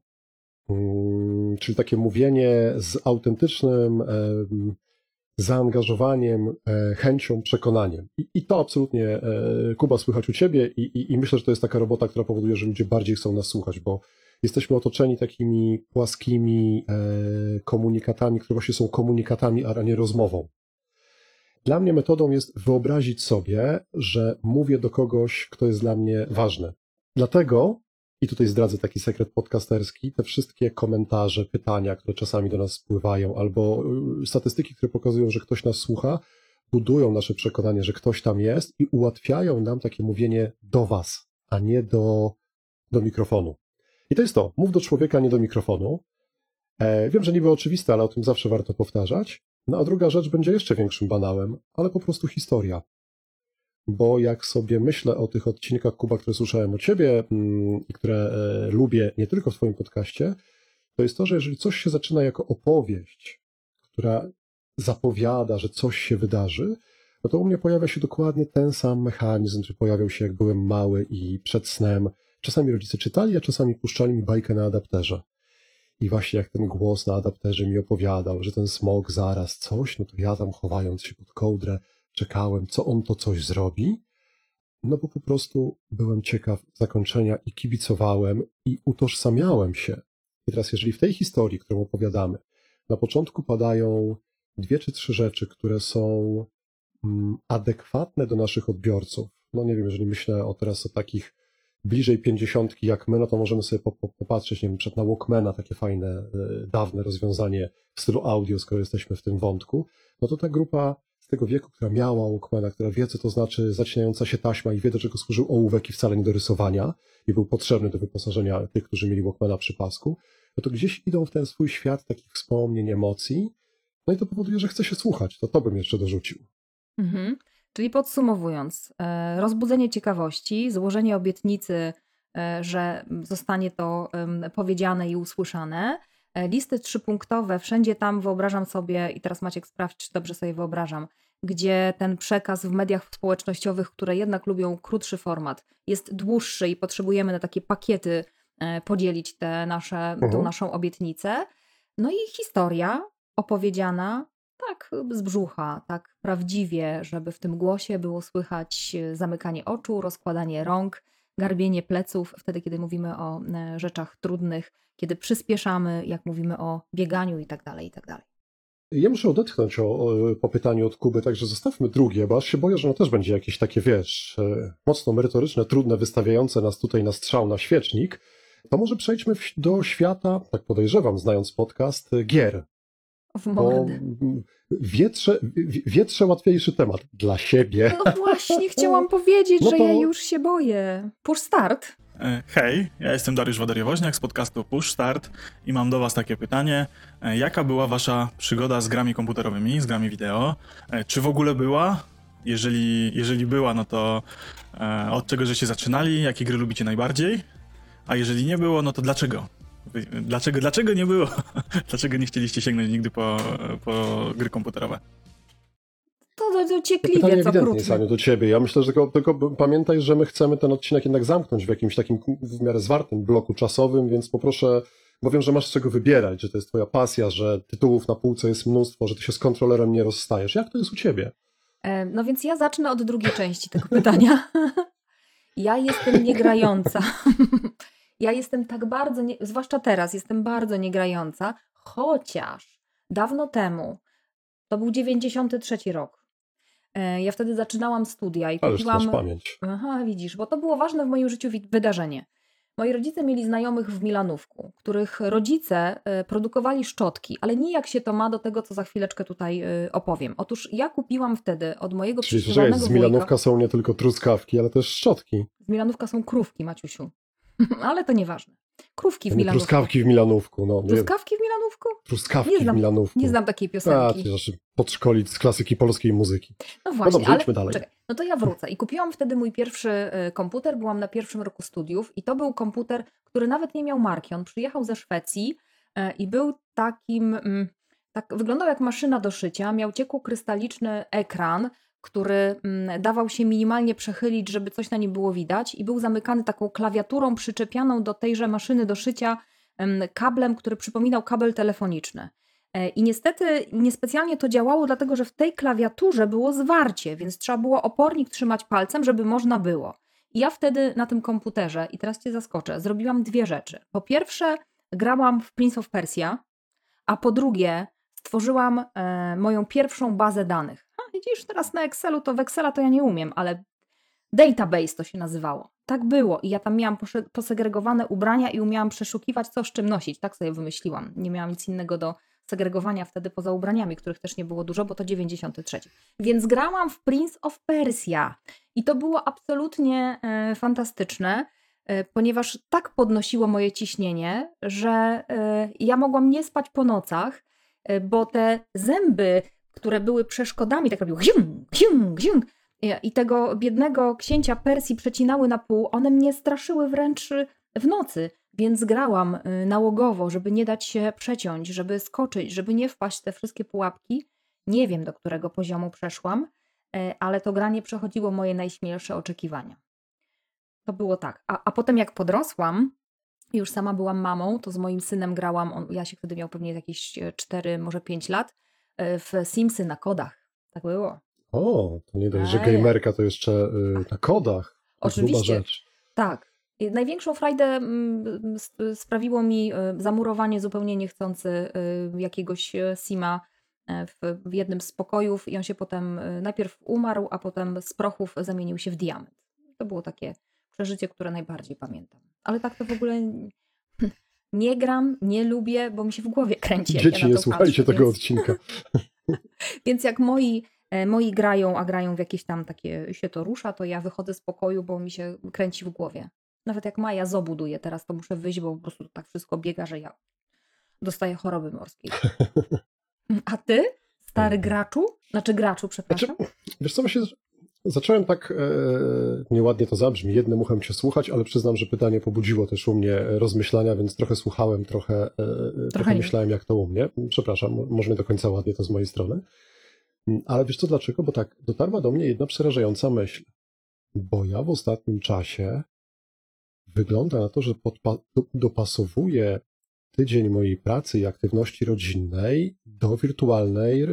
Mm, czyli takie mówienie z autentycznym zaangażowaniem, e, chęcią, przekonaniem. I, I to absolutnie, e, Kuba, słychać u ciebie i, i, i myślę, że to jest taka robota, która powoduje, że ludzie bardziej chcą nas słuchać, bo jesteśmy otoczeni takimi płaskimi e, komunikatami, które właśnie są komunikatami, a nie rozmową. Dla mnie metodą jest wyobrazić sobie, że mówię do kogoś, kto jest dla mnie ważny. Dlatego, i tutaj zdradzę taki sekret podcasterski, te wszystkie komentarze, pytania, które czasami do nas spływają, albo y, statystyki, które pokazują, że ktoś nas słucha, budują nasze przekonanie, że ktoś tam jest i ułatwiają nam takie mówienie do Was, a nie do, do mikrofonu. I to jest to. Mów do człowieka, nie do mikrofonu. E, wiem, że niby oczywiste, ale o tym zawsze warto powtarzać. No a druga rzecz będzie jeszcze większym banałem, ale po prostu historia. Bo jak sobie myślę o tych odcinkach Kuba, które słyszałem o ciebie mm, i które e, lubię nie tylko w twoim podcaście, to jest to, że jeżeli coś się zaczyna jako opowieść, która zapowiada, że coś się wydarzy, no to u mnie pojawia się dokładnie ten sam mechanizm, który pojawiał się jak byłem mały i przed snem. Czasami rodzice czytali, a czasami puszczali mi bajkę na adapterze. I właśnie jak ten głos na adapterze mi opowiadał, że ten smog zaraz coś, no to ja tam chowając się pod kołdrę, czekałem, co on to coś zrobi. No bo po prostu byłem ciekaw zakończenia i kibicowałem i utożsamiałem się. I teraz, jeżeli w tej historii, którą opowiadamy, na początku padają dwie czy trzy rzeczy, które są mm, adekwatne do naszych odbiorców, no nie wiem, jeżeli myślę o teraz o takich bliżej pięćdziesiątki jak my, no to możemy sobie popatrzeć, nie wiem, przed na Walkmana, takie fajne, e, dawne rozwiązanie w stylu audio, skoro jesteśmy w tym wątku, no to ta grupa tego wieku, która miała Walkmana, która wie, co to znaczy zacinająca się taśma i wie, do czego służył ołówek i wcale nie do rysowania i był potrzebny do wyposażenia tych, którzy mieli Walkmana przy pasku, no to gdzieś idą w ten swój świat takich wspomnień, emocji, no i to powoduje, że chce się słuchać. To to bym jeszcze dorzucił. Mhm. Czyli podsumowując, e, rozbudzenie ciekawości, złożenie obietnicy, e, że zostanie to powiedziane i usłyszane, e, listy trzypunktowe, wszędzie tam wyobrażam sobie, i teraz Maciek sprawdź, czy dobrze sobie wyobrażam, gdzie ten przekaz w mediach społecznościowych, które jednak lubią krótszy format, jest dłuższy i potrzebujemy na takie pakiety podzielić te nasze, tą mhm. naszą obietnicę. No i historia opowiedziana tak z brzucha, tak prawdziwie, żeby w tym głosie było słychać e, zamykanie oczu, rozkładanie rąk, garbienie pleców, wtedy kiedy mówimy o e, rzeczach trudnych, kiedy przyspieszamy, jak mówimy o bieganiu i tak dalej, i tak dalej. Ja muszę odetchnąć o, o, po pytaniu od Kuby, także zostawmy drugie, bo aż się boję, że ono też będzie jakieś takie, wiesz, e, mocno merytoryczne, trudne, wystawiające nas tutaj na strzał, na świecznik. To może przejdźmy do świata, tak podejrzewam, znając podcast, gier. W mordę. Wietrze, wietrze łatwiejszy temat dla siebie. No właśnie, chciałam powiedzieć, no to... że ja już się boję. Push start. E, hej, ja jestem Dariusz Wadariowoźniak z podcastu Push Start i mam do Was takie pytanie. E, jaka była Wasza przygoda z grami komputerowymi, z grami wideo? E, czy w ogóle była? Jeżeli, jeżeli była, no to od czego żeście zaczynali? Jakie gry lubicie najbardziej? A jeżeli nie było, no to dlaczego? Dlaczego, dlaczego nie było? dlaczego nie chcieliście sięgnąć nigdy po, po gry komputerowe? To to pytanie co ewidentnie, Samiu, do ciebie. Ja myślę, że tylko, tylko pamiętaj, że my chcemy ten odcinek jednak zamknąć w jakimś takim w miarę zwartym bloku czasowym, więc poproszę, bo wiem, że masz z czego wybierać, że to jest twoja pasja, że tytułów na półce jest mnóstwo, że ty się z kontrolerem nie rozstajesz. Jak to jest u ciebie? E, no więc ja zacznę od drugiej części tego pytania. ja jestem niegrająca. Ja jestem tak bardzo, nie, zwłaszcza teraz, jestem bardzo niegrająca, chociaż dawno temu, to był 93 rok. E, ja wtedy zaczynałam studia i Ależ kupiłam. pamięć. Aha, widzisz, bo to było ważne w moim życiu wydarzenie. Moi rodzice mieli znajomych w Milanówku, których rodzice e, produkowali szczotki, ale nijak się to ma do tego, co za chwileczkę tutaj e, opowiem. Otóż ja kupiłam wtedy od mojego Czyli z Milanówka są nie tylko truskawki, ale też szczotki. Z Milanówka są krówki, Maciusiu. Ale to nieważne. Krówki w Milanówku. Truskawki w Milanówku. No, Truskawki w Milanówku? Truskawki nie znam, w Milanówku. Nie znam takiej piosenki. A, podszkolić z klasyki polskiej muzyki. No właśnie, no dobrze, ale dalej. Czekaj, no to ja wrócę. I kupiłam wtedy mój pierwszy e, komputer, byłam na pierwszym roku studiów i to był komputer, który nawet nie miał marki. On przyjechał ze Szwecji e, i był takim... Mm, tak, wyglądał jak maszyna do szycia, miał ciekło-krystaliczny ekran, który mm, dawał się minimalnie przechylić, żeby coś na nim było widać, i był zamykany taką klawiaturą przyczepianą do tejże maszyny do szycia kablem, który przypominał kabel telefoniczny. E, I niestety niespecjalnie to działało, dlatego że w tej klawiaturze było zwarcie, więc trzeba było opornik trzymać palcem, żeby można było. I ja wtedy na tym komputerze, i teraz cię zaskoczę, zrobiłam dwie rzeczy. Po pierwsze, grałam w Prince of Persia, a po drugie, stworzyłam e, moją pierwszą bazę danych. A, widzisz, teraz na Excelu to w Excela to ja nie umiem, ale database to się nazywało. Tak było i ja tam miałam posegregowane ubrania i umiałam przeszukiwać, co z czym nosić. Tak sobie wymyśliłam. Nie miałam nic innego do segregowania wtedy poza ubraniami, których też nie było dużo, bo to 93. Więc grałam w Prince of Persia i to było absolutnie e, fantastyczne, e, ponieważ tak podnosiło moje ciśnienie, że e, ja mogłam nie spać po nocach, bo te zęby, które były przeszkodami, tak robiły gzium, gzium, gzium, I tego biednego księcia Persji przecinały na pół. One mnie straszyły wręcz w nocy, więc grałam y, nałogowo, żeby nie dać się przeciąć, żeby skoczyć, żeby nie wpaść w te wszystkie pułapki. Nie wiem, do którego poziomu przeszłam, ale to granie przechodziło moje najśmielsze oczekiwania. To było tak. A, a potem, jak podrosłam, już sama byłam mamą, to z moim synem grałam. On, ja się wtedy miał pewnie jakieś 4, może 5 lat, e, w Simsy na kodach. Tak było. O, to nie dość, że Ej. gamerka to jeszcze y, na kodach. Oczywiście. rzecz. Tak. Największą frajdę sprawiło mi zamurowanie zupełnie niechcący jakiegoś Sima e, w, jednym z pokojów i on się potem najpierw umarł, a potem z prochów zamienił się w diament. To było takie przeżycie, które najbardziej pamiętam. Ale tak to w ogóle nie gram, nie lubię, bo mi się w głowie kręci. ja Dzieci, na nie słuchajcie tego więc... odcinka. Więc jak moi, e, moi grają, a grają w jakieś tam takie się to rusza, to ja wychodzę z pokoju, bo mi się kręci w głowie. Nawet jak Maja zobuduje teraz, to muszę wyjść, bo po prostu tak wszystko biega, że ja dostaję choroby morskiej. A ty, stary graczu? Znaczy graczu, przepraszam. Wiesz co, właśnie zacząłem tak, e, nieładnie to zabrzmi, jednym uchem cię słuchać, ale przyznam, że pytanie pobudziło też u mnie rozmyślania, więc trochę słuchałem, trochę, e, trochę nie. myślałem, jak to u mnie. Przepraszam, może nie do końca ładnie to z mojej strony. Mm, Ale wiesz co, dlaczego? Bo tak, dotarła do mnie jedna przerażająca myśl. Bo ja w ostatnim czasie wygląda na to, że podpa- do- dopasowuję tydzień mojej pracy i aktywności rodzinnej do wirtualnej e,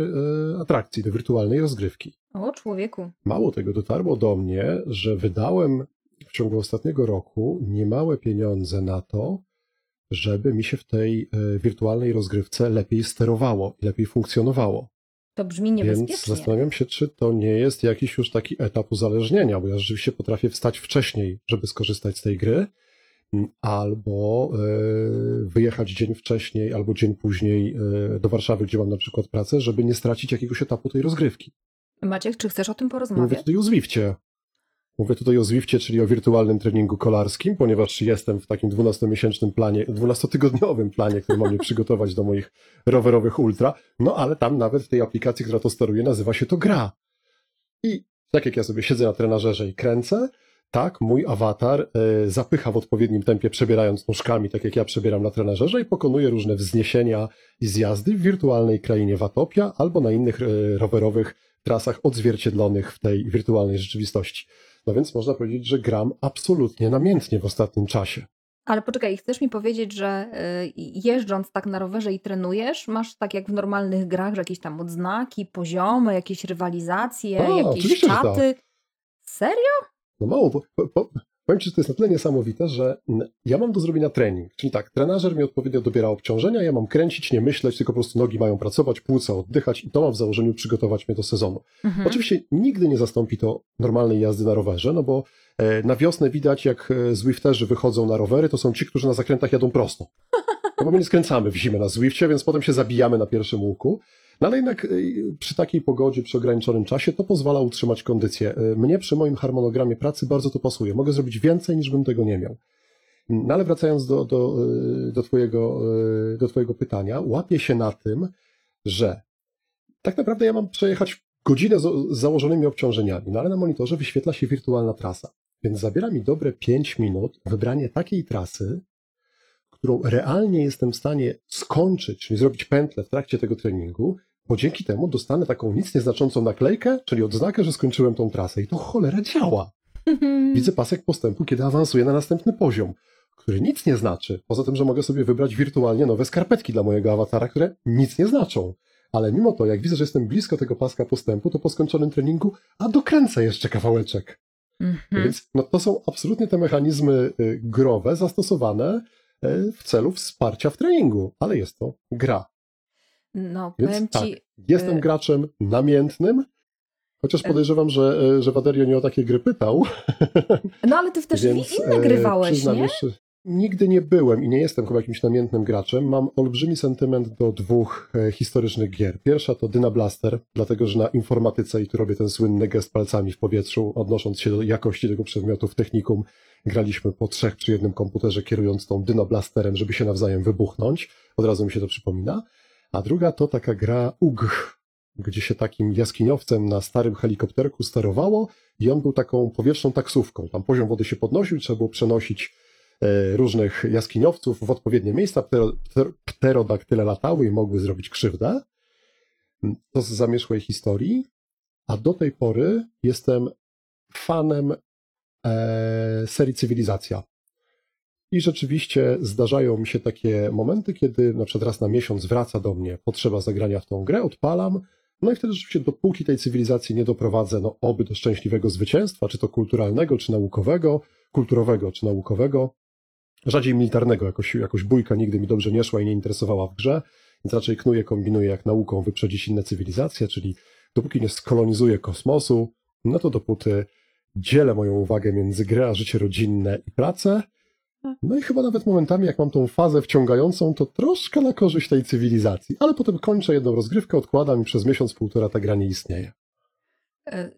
atrakcji, do wirtualnej rozgrywki. O, człowieku. Mało tego, dotarło do mnie, że wydałem w ciągu ostatniego roku niemałe pieniądze na to, żeby mi się w tej e, wirtualnej rozgrywce lepiej sterowało i lepiej funkcjonowało. To brzmi Więc niebezpiecznie. zastanawiam się, czy to nie jest jakiś już taki etap uzależnienia, bo ja rzeczywiście potrafię wstać wcześniej, żeby skorzystać z tej gry, albo e, wyjechać dzień wcześniej, albo dzień później e, do Warszawy, gdzie mam na przykład pracę, żeby nie stracić jakiegoś etapu tej rozgrywki. Maciek, czy chcesz o tym Mówię porozmawiać? tutaj o Zwifcie. Mówię tutaj o Zwifcie, czyli o wirtualnym treningu kolarskim, ponieważ jestem w takim 12-miesięcznym planie, 12-tygodniowym planie, który ma mnie przygotować do moich rowerowych ultra. No ale tam nawet w tej aplikacji, która to steruje, nazywa się to gra. I tak jak ja sobie siedzę na trenażerze i kręcę, tak mój awatar e, zapycha w odpowiednim tempie, przebierając nóżkami, tak jak ja przebieram na trenażerze i pokonuje różne wzniesienia i zjazdy w wirtualnej krainie Watopia albo na innych e, rowerowych trasach odzwierciedlonych w tej wirtualnej rzeczywistości. No więc można powiedzieć, że gram absolutnie namiętnie w ostatnim czasie. Ale poczekaj, chcesz mi powiedzieć, że y, jeżdżąc tak na rowerze i trenujesz, masz tak jak w normalnych grach, że jakieś tam odznaki, poziomy, jakieś rywalizacje, A, jakieś czaty? Serio? No mało, po, po, po, powiem Ci, że to jest na tyle niesamowite, że ja mam do zrobienia trening. Czyli tak, trenażer mi odpowiednio dobiera obciążenia, ja mam kręcić, nie myśleć, tylko po prostu nogi mają pracować, płuca oddychać i to ma w założeniu przygotować mnie do sezonu. Mhm. Oczywiście nigdy nie zastąpi to normalnej jazdy na rowerze, no bo e, na wiosnę widać, jak e, Zwifterzy wychodzą na rowery, to są ci, którzy na zakrętach jadą prosto. No bo my nie skręcamy w zimę na Zwifcie, więc potem się zabijamy na pierwszym łuku. No ale jednak y, przy takiej pogodzie, przy ograniczonym czasie, to pozwala utrzymać kondycję. Y, Mnie przy moim harmonogramie pracy bardzo to pasuje. Mogę zrobić więcej, niż bym tego nie miał. No ale wracając do, do, y, do, twojego, do Twojego pytania, łapię się na tym, że tak naprawdę ja mam przejechać godzinę z założonymi obciążeniami, no ale na monitorze wyświetla się wirtualna trasa. Więc zabiera mi dobre 5 minut wybranie takiej trasy, którą realnie jestem w stanie skończyć, czyli zrobić pętlę w trakcie tego treningu, bo dzięki temu dostanę taką nic nieznaczącą naklejkę, czyli odznakę, że skończyłem tą trasę. I to cholera działa. Widzę pasek postępu, kiedy awansuję na następny poziom, który nic nie znaczy. Poza tym, że mogę sobie wybrać wirtualnie nowe skarpetki dla mojego awatara, które nic nie znaczą. Ale mimo to, jak widzę, że jestem blisko tego paska postępu, to po skończonym treningu, a dokręcę jeszcze kawałeczek. Mhm. Więc no, to są absolutnie te mechanizmy y, growe zastosowane y, w celu wsparcia w treningu, ale jest to gra. No, Więc powiem tak, ci, jestem y- graczem namiętnym, chociaż Y- podejrzewam, że, y, że Waderio nie o takie gry pytał. no ale ty też Więc, inne grywałeś, nie? Jeszcze, nigdy nie byłem i nie jestem chyba jakimś namiętnym graczem. Mam olbrzymi sentyment do dwóch e, historycznych gier. Pierwsza to Dyna Blaster, dlatego że na informatyce, i tu robię ten słynny gest palcami w powietrzu, odnosząc się do jakości tego przedmiotu w technikum, graliśmy po trzech przy jednym komputerze, kierując tą Dyna Blasterem, żeby się nawzajem wybuchnąć. Od razu mi się to przypomina. A druga to taka gra UG, gdzie się takim jaskiniowcem na starym helikopterku sterowało i on był taką powietrzną taksówką. Tam poziom wody się podnosił, trzeba było przenosić e, różnych jaskiniowców w odpowiednie miejsca. Ptero, pter, pterodaktyle latały i mogły zrobić krzywdę. To z zamierzchłej historii. A do tej pory jestem fanem e, serii Cywilizacja. I rzeczywiście zdarzają mi się takie momenty, kiedy na przykład raz na miesiąc wraca do mnie potrzeba zagrania w tą grę, odpalam, no i wtedy rzeczywiście dopóki tej cywilizacji nie doprowadzę, no oby do szczęśliwego zwycięstwa, czy to kulturalnego, czy naukowego, kulturowego, czy naukowego, rzadziej militarnego, jakoś, jakoś bójka nigdy mi dobrze nie szła i nie interesowała w grze, więc raczej knuję, kombinuję jak nauką wyprzedzić inne cywilizacje, czyli dopóki nie skolonizuję kosmosu, no to dopóty dzielę moją uwagę między grę a życie rodzinne i pracę, no i chyba nawet momentami, jak mam tą fazę wciągającą, to troszkę na korzyść tej cywilizacji. Ale potem kończę jedną rozgrywkę, odkładam i przez miesiąc, półtora ta gra nie istnieje. E,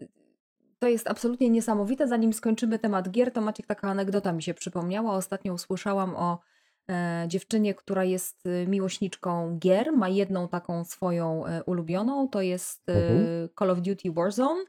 to jest absolutnie niesamowite. Zanim skończymy temat gier, to Maciek, taka anegdota mi się przypomniała. Ostatnio usłyszałam o e, dziewczynie, która jest e, miłośniczką gier. Ma jedną taką swoją ulubioną, to jest e, Mhm. Call of Duty Warzone.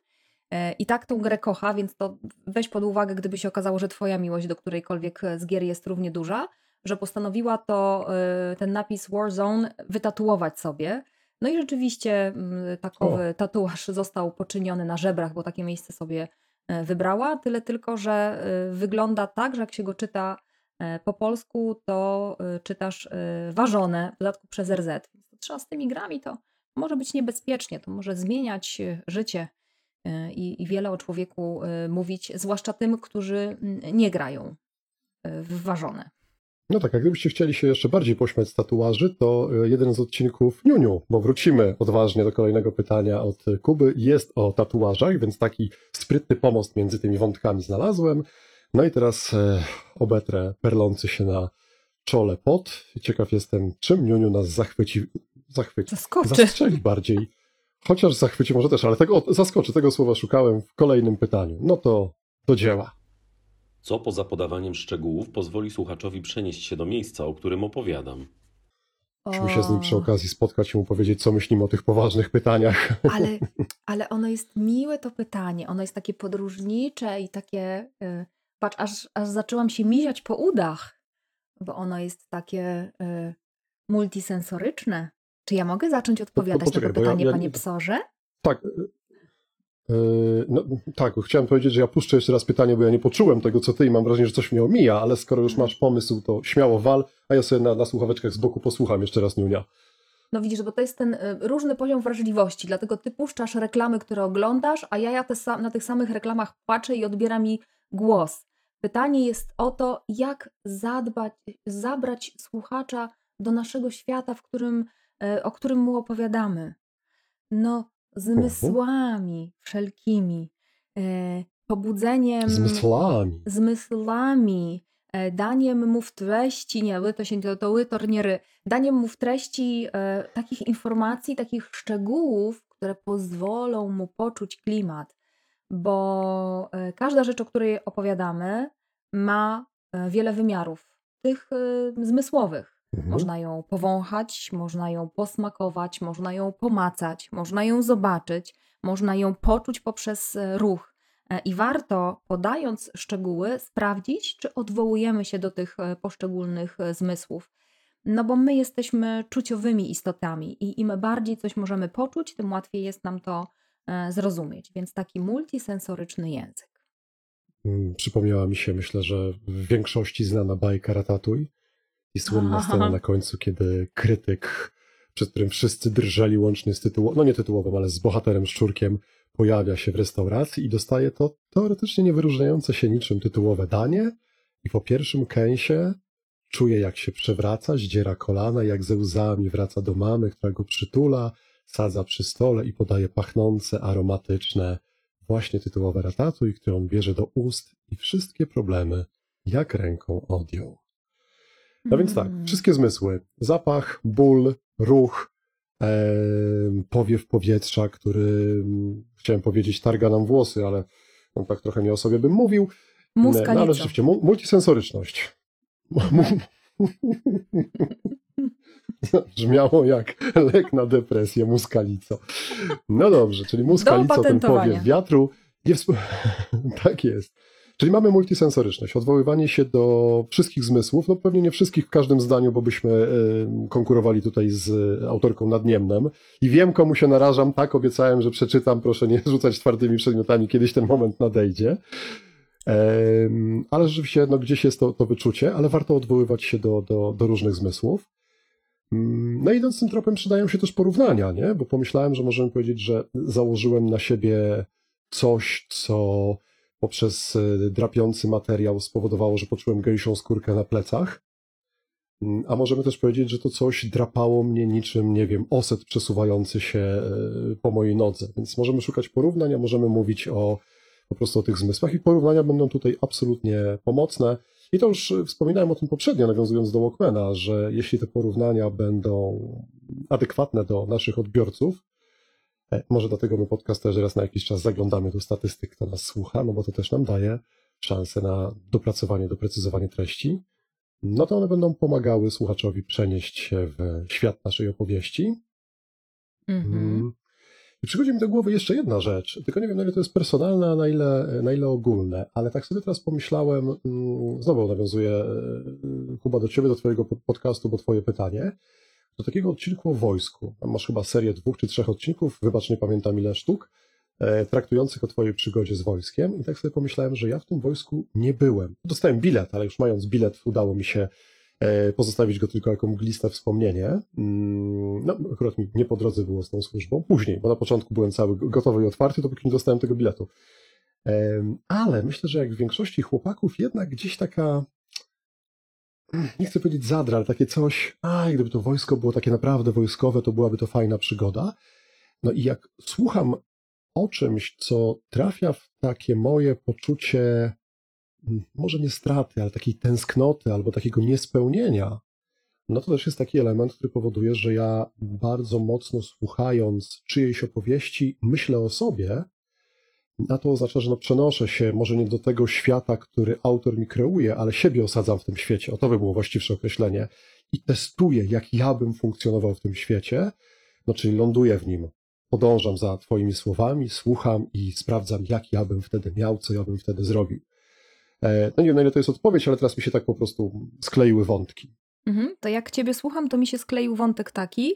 E, I tak tą grę kocha, więc to weź pod uwagę, gdyby się okazało, że twoja miłość do którejkolwiek z gier jest równie duża, że postanowiła to, e, ten napis Warzone wytatuować sobie. No i rzeczywiście mm, takowy tatuaż został poczyniony na żebrach, bo takie miejsce sobie e, wybrała. Tyle tylko, że e, wygląda tak, że jak się go czyta e, po polsku, to e, czytasz e, ważone, w dodatku przez RZ. Więc trzeba z tymi grami, to może być niebezpiecznie, to może zmieniać e, życie e, i, i wiele o człowieku e, mówić, zwłaszcza tym, którzy mm, nie grają e, w ważone. No tak, a gdybyście chcieli się jeszcze bardziej pośmiać z tatuaży, to e, jeden z odcinków Niuniu, bo wrócimy odważnie do kolejnego pytania od Kuby, jest o tatuażach, więc taki sprytny pomost między tymi wątkami znalazłem. No i teraz e, obetrę perlący się na czole pot. Ciekaw jestem, czym Niuniu nas zachwyci, zachwyci, Zaskoczy. zastrzeli bardziej. Chociaż zachwyci może też, ale tego, zaskoczy, tego słowa szukałem w kolejnym pytaniu. No to do dzieła. Co poza podawaniem szczegółów pozwoli słuchaczowi przenieść się do miejsca, o którym opowiadam? Musimy się z nim przy okazji spotkać i mu powiedzieć, co myślimy o tych poważnych pytaniach. Ale, ale ono jest miłe to pytanie. Ono jest takie podróżnicze i takie. y, patrz, aż, aż zaczęłam się miziać po udach, bo ono jest takie y, multisensoryczne. Czy ja mogę zacząć odpowiadać poczekaj, na to bo ja- pytanie, ja- panie psorze? Tak. e, e, No, tak, chciałem powiedzieć, że ja puszczę jeszcze raz pytanie, bo ja nie poczułem tego, co ty i mam wrażenie, że coś mnie omija, ale skoro już masz pomysł, to śmiało wal, a ja sobie na, na słuchaweczkach z boku posłucham jeszcze raz Niunia. No widzisz, bo to jest ten y, różny poziom wrażliwości, dlatego ty puszczasz reklamy, które oglądasz, a ja, ja te sa- na tych samych reklamach patrzę i odbiera mi głos. Pytanie jest o to, jak zadbać, zabrać słuchacza do naszego świata, w którym, e, o którym mu opowiadamy. No, zmysłami wszelkimi, e, pobudzeniem Z myślami. zmysłami, e, daniem mu w treści, nie, to się to, to ły, to nie ry, daniem mu w treści e, takich informacji, takich szczegółów, które pozwolą mu poczuć klimat, bo e, każda rzecz, o której opowiadamy, ma e, wiele wymiarów, tych e, zmysłowych. Mhm. Można ją powąchać, można ją posmakować, można ją pomacać, można ją zobaczyć, można ją poczuć poprzez e, ruch. E, I warto, podając szczegóły, sprawdzić, czy odwołujemy się do tych e, poszczególnych zmysłów. No bo my jesteśmy czuciowymi istotami i im bardziej coś możemy poczuć, tym łatwiej jest nam to zrozumieć. Więc taki multisensoryczny język. Mm, Przypomniała mi się, myślę, że w większości znana bajka Ratatuj i słynna Aha. scena na końcu, kiedy krytyk, przed którym wszyscy drżeli łącznie z tytułowym, no nie tytułowym, ale z bohaterem Szczurkiem, pojawia się w restauracji i dostaje to teoretycznie niewyróżniające się niczym tytułowe danie i po pierwszym kęsie czuje, jak się przewraca, zdziera kolana, jak ze łzami wraca do mamy, która go przytula, sadza przy stole i podaje pachnące, aromatyczne, właśnie tytułowe ratatuj, które on bierze do ust i wszystkie problemy jak ręką odjął. No więc tak, Mm. wszystkie zmysły. Zapach, ból, ruch, em, powiew powietrza, który, mm, chciałem powiedzieć, targa nam włosy, ale no, tak trochę nie o sobie bym mówił. Muska no, ale rzeczywiście, mu- multisensoryczność. Mu- Brzmiało jak lek na depresję, muskalico. No dobrze, czyli muskalico, ten powiew wiatru. Tak jest. Czyli mamy multisensoryczność, odwoływanie się do wszystkich zmysłów, no pewnie nie wszystkich w każdym zdaniu, bo byśmy y, konkurowali tutaj z autorką nadniemnem. I wiem, komu się narażam, tak, obiecałem, że przeczytam, proszę nie rzucać twardymi przedmiotami, kiedyś ten moment nadejdzie. Ale rzeczywiście, no, gdzieś jest to, to wyczucie, ale warto odwoływać się do, do, do różnych zmysłów. Mm, No idąc tym tropem przydają się też porównania, nie? Bo pomyślałem, że możemy powiedzieć, że założyłem na siebie coś, co poprzez y, drapiący materiał spowodowało, że poczułem gęsią skórkę na plecach. Mm, A możemy też powiedzieć, że to coś drapało mnie niczym, nie wiem, oset przesuwający się y, po mojej nodze. Więc możemy szukać porównań, a możemy mówić o po prostu o tych zmysłach i porównania będą tutaj absolutnie pomocne. I to już y, wspominałem o tym poprzednio, nawiązując do Walkmana, że jeśli te porównania będą adekwatne do naszych odbiorców, e, może dlatego my podcasterzy raz na jakiś czas zaglądamy do statystyk, kto nas słucha, no bo to też nam daje szansę na dopracowanie, doprecyzowanie treści, no to one będą pomagały słuchaczowi przenieść się w świat naszej opowieści. Mhm. Mm. I przychodzi mi do głowy jeszcze jedna rzecz, tylko nie wiem, na ile to jest personalne, a na ile, na ile ogólne, ale tak sobie teraz pomyślałem, mm, znowu nawiązuję e, Kuba do ciebie, do twojego po- podcastu, bo twoje pytanie, do takiego odcinku o wojsku. Tam masz chyba serię dwóch czy trzech odcinków, wybacz, nie pamiętam ile sztuk, e, traktujących o twojej przygodzie z wojskiem i tak sobie pomyślałem, że ja w tym wojsku nie byłem. Dostałem bilet, ale już mając bilet udało mi się e, pozostawić go tylko jako mgliste wspomnienie. Mm, No, akurat mi nie po drodze było z tą służbą. Później, bo na początku byłem cały gotowy i otwarty, dopóki nie dostałem tego biletu. Ale myślę, że jak w większości chłopaków jednak gdzieś taka, nie chcę powiedzieć zadra, ale takie coś, a gdyby to wojsko było takie naprawdę wojskowe, to byłaby to fajna przygoda. No i jak słucham o czymś, co trafia w takie moje poczucie, może nie straty, ale takiej tęsknoty albo takiego niespełnienia, no to też jest taki element, który powoduje, że ja bardzo mocno słuchając czyjejś opowieści, myślę o sobie, a to oznacza, że no przenoszę się może nie do tego świata, który autor mi kreuje, ale siebie osadzam w tym świecie. O to by było właściwsze określenie. I testuję, jak ja bym funkcjonował w tym świecie, no czyli ląduję w nim. Podążam za Twoimi słowami, słucham i sprawdzam, jak ja bym wtedy miał, co ja bym wtedy zrobił. E, No nie wiem, na ile to jest odpowiedź, ale teraz mi się tak po prostu skleiły wątki. Mhm. To jak ciebie słucham, to mi się skleił wątek taki,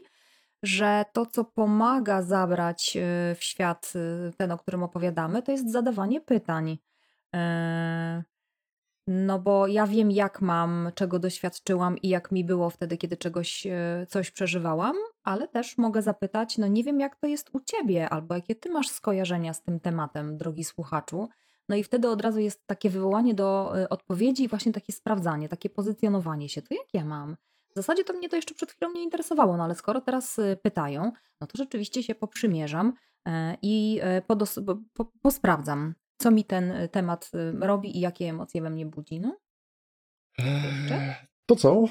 że to, co pomaga zabrać y, w świat y, ten, o którym opowiadamy, to jest zadawanie pytań. E, No bo ja wiem, jak mam, czego doświadczyłam i jak mi było wtedy, kiedy czegoś, coś przeżywałam, ale też mogę zapytać, no nie wiem, jak to jest u ciebie, albo jakie ty masz skojarzenia z tym tematem, drogi słuchaczu. No i wtedy od razu jest takie wywołanie do odpowiedzi i właśnie takie sprawdzanie, takie pozycjonowanie się. To jak ja mam? W zasadzie to mnie to jeszcze przed chwilą nie interesowało, no ale skoro teraz e, pytają, no to rzeczywiście się poprzymierzam e, i e, podos- po, po, posprawdzam, co mi ten e, temat e, robi i jakie emocje we mnie budzi. No. Jeszcze? To co?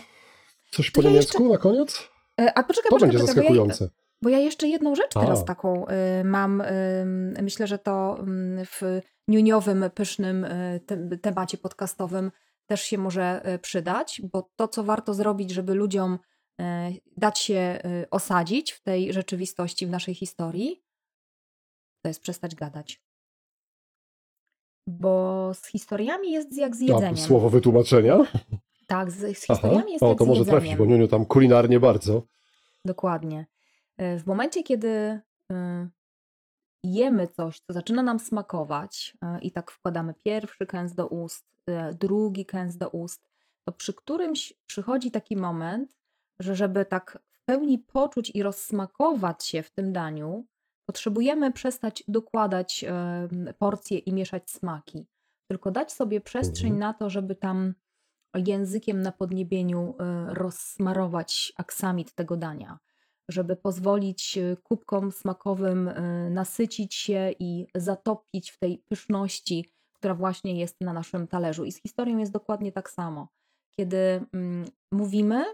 Coś po To ja niemiecku na koniec? A poczekaj, To poczekaj, będzie poczekaj, bo ja, zaskakujące. bo ja jeszcze jedną rzecz A. teraz taką y, mam. ym, myślę, że to ym, w niuniowym, pysznym y, te, temacie podcastowym też się może y, przydać, bo to, co warto zrobić, żeby ludziom y, dać się y, osadzić w tej rzeczywistości, w naszej historii, to jest przestać gadać. Bo z historiami jest jak z jedzeniem. słowo wytłumaczenia? Tak, z, z Aha. historiami jest O, jak to z może trafić, bo Niuniu tam kulinarnie bardzo. Dokładnie. E, W momencie, kiedy e, jemy coś, co zaczyna nam smakować e, i tak wkładamy pierwszy kęs do ust, e, drugi kęs do ust, to przy którymś przychodzi taki moment, że żeby tak w pełni poczuć i rozsmakować się w tym daniu, potrzebujemy przestać dokładać e, porcje i mieszać smaki. Tylko dać sobie przestrzeń Mhm. na to, żeby tam językiem na podniebieniu e, rozsmarować aksamit tego dania, żeby pozwolić e, kubkom smakowym e, nasycić się i zatopić w tej pyszności, która właśnie jest na naszym talerzu. I z historią jest dokładnie tak samo. Kiedy mm, mówimy,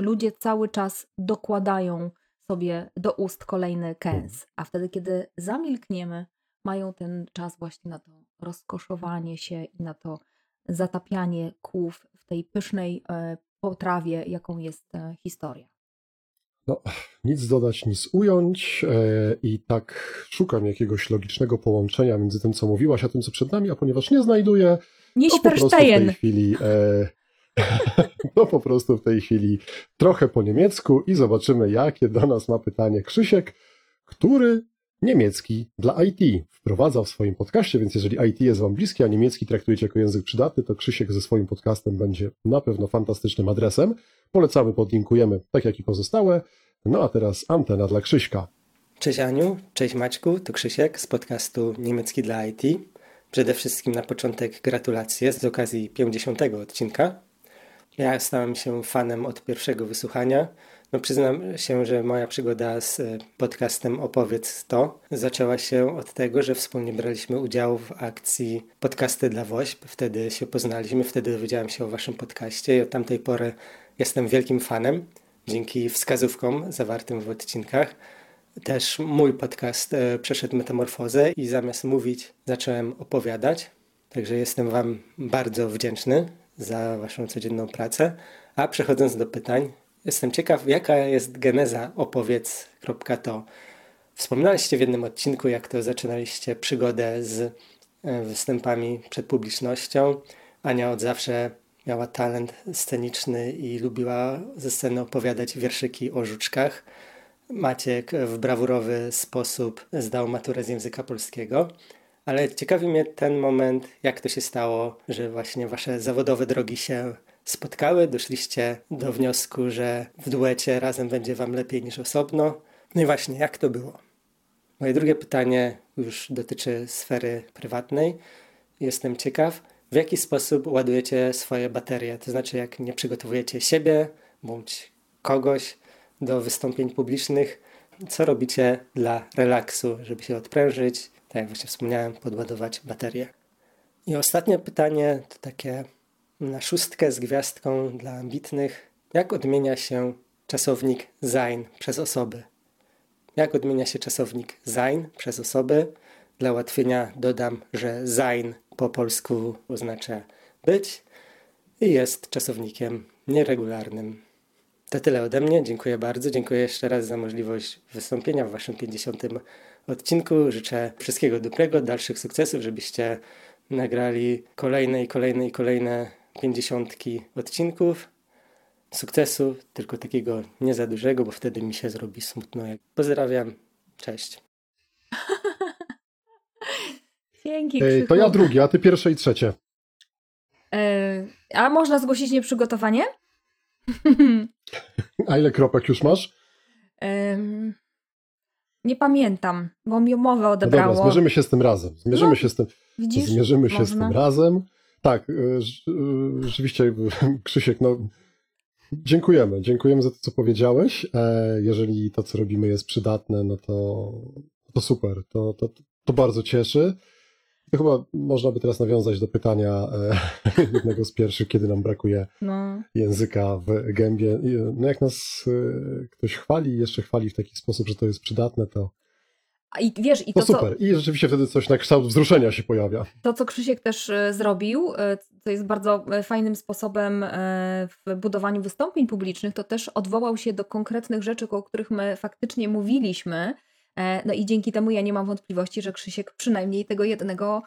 ludzie cały czas dokładają sobie do ust kolejny kęs, a wtedy, kiedy zamilkniemy, mają ten czas właśnie na to rozkoszowanie się i na to zatapianie kłów w tej pysznej e, potrawie, jaką jest e, historia. No, nic dodać, nic ująć e, i tak szukam jakiegoś logicznego połączenia między tym, co mówiłaś, a tym, co przed nami, a ponieważ nie znajduję, Nie to po prostu w tej chwili e, to po prostu w tej chwili trochę po niemiecku i zobaczymy, jakie do nas ma pytanie Krzysiek, który niemiecki dla IT wprowadza w swoim podcaście, więc jeżeli IT jest Wam bliskie, a niemiecki traktujecie jako język przydatny, to Krzysiek ze swoim podcastem będzie na pewno fantastycznym adresem. Polecamy, podlinkujemy, tak jak i pozostałe. No a teraz antena dla Krzyśka. Cześć Aniu, cześć Maćku, to Krzysiek z podcastu Niemiecki dla IT. Przede wszystkim na początek gratulacje z okazji 50 odcinka. Ja stałem się fanem od pierwszego wysłuchania. No przyznam się, że moja przygoda z e, podcastem Opowiedz to zaczęła się od tego, że wspólnie braliśmy udział w akcji Podcasty dla WOŚP. Wtedy się poznaliśmy, wtedy dowiedziałem się o waszym podcaście i od tamtej pory jestem wielkim fanem. Dzięki wskazówkom zawartym w odcinkach. Też mój podcast e, przeszedł metamorfozę i zamiast mówić, zacząłem opowiadać. Także jestem Wam bardzo wdzięczny za Waszą codzienną pracę. A przechodząc do pytań, jestem ciekaw, jaka jest geneza opowiedz.to. Wspominaliście w jednym odcinku, jak to zaczynaliście przygodę z e, występami przed publicznością. Ania od zawsze miała talent sceniczny i lubiła ze sceny opowiadać wierszyki o żuczkach. Maciek w brawurowy sposób zdał maturę z języka polskiego. Ale ciekawi mnie ten moment, jak to się stało, że właśnie wasze zawodowe drogi się spotkały, doszliście do wniosku, że w duecie razem będzie wam lepiej niż osobno. No i właśnie, jak to było? Moje drugie pytanie już dotyczy sfery prywatnej. Jestem ciekaw, w jaki sposób ładujecie swoje baterie, to znaczy jak nie przygotowujecie siebie bądź kogoś do wystąpień publicznych, co robicie dla relaksu, żeby się odprężyć, tak jak właśnie wspomniałem, podładować baterię. I ostatnie pytanie to takie na szóstkę z gwiazdką dla ambitnych. Jak odmienia się czasownik sein przez osoby? Jak odmienia się czasownik sein przez osoby? Dla ułatwienia dodam, że sein po polsku oznacza być i jest czasownikiem nieregularnym. To tyle ode mnie. Dziękuję bardzo. Dziękuję jeszcze raz za możliwość wystąpienia w Waszym 50. odcinku. Życzę wszystkiego dobrego, dalszych sukcesów, żebyście nagrali kolejne i kolejne i kolejne 50 odcinków. Sukcesu, tylko takiego nie za dużego, bo wtedy mi się zrobi smutno. Pozdrawiam. Cześć. Dzięki, Ej, to Krzychu. ja drugie, a ty pierwsze i trzecie. E, a można zgłosić nieprzygotowanie? A ile kropek już masz? Nie pamiętam, bo mi mowę No odebrało. dobra, zmierzymy się z tym razem. Zmierzymy No, się z tym. Widzisz? Zmierzymy się z Można. tym razem. Tak, rz- y, rzeczywiście, Krzysiek, no dziękujemy. Dziękujemy za to, co powiedziałeś. E, Jeżeli to, co robimy, jest przydatne, no to, to super. To, to, to bardzo cieszy. To chyba można by teraz nawiązać do pytania e, jednego z pierwszych, kiedy nam brakuje No. języka w gębie. No jak nas e, ktoś chwali i jeszcze chwali w taki sposób, że to jest przydatne, to, I wiesz, i to to, co, super. I rzeczywiście wtedy coś na kształt wzruszenia się pojawia. to, co Krzysiek też e, zrobił, e, co jest bardzo e, fajnym sposobem w budowaniu wystąpień publicznych, to też odwołał się do konkretnych rzeczy, o których my faktycznie mówiliśmy. No i dzięki temu ja nie mam wątpliwości, że Krzysiek przynajmniej tego jednego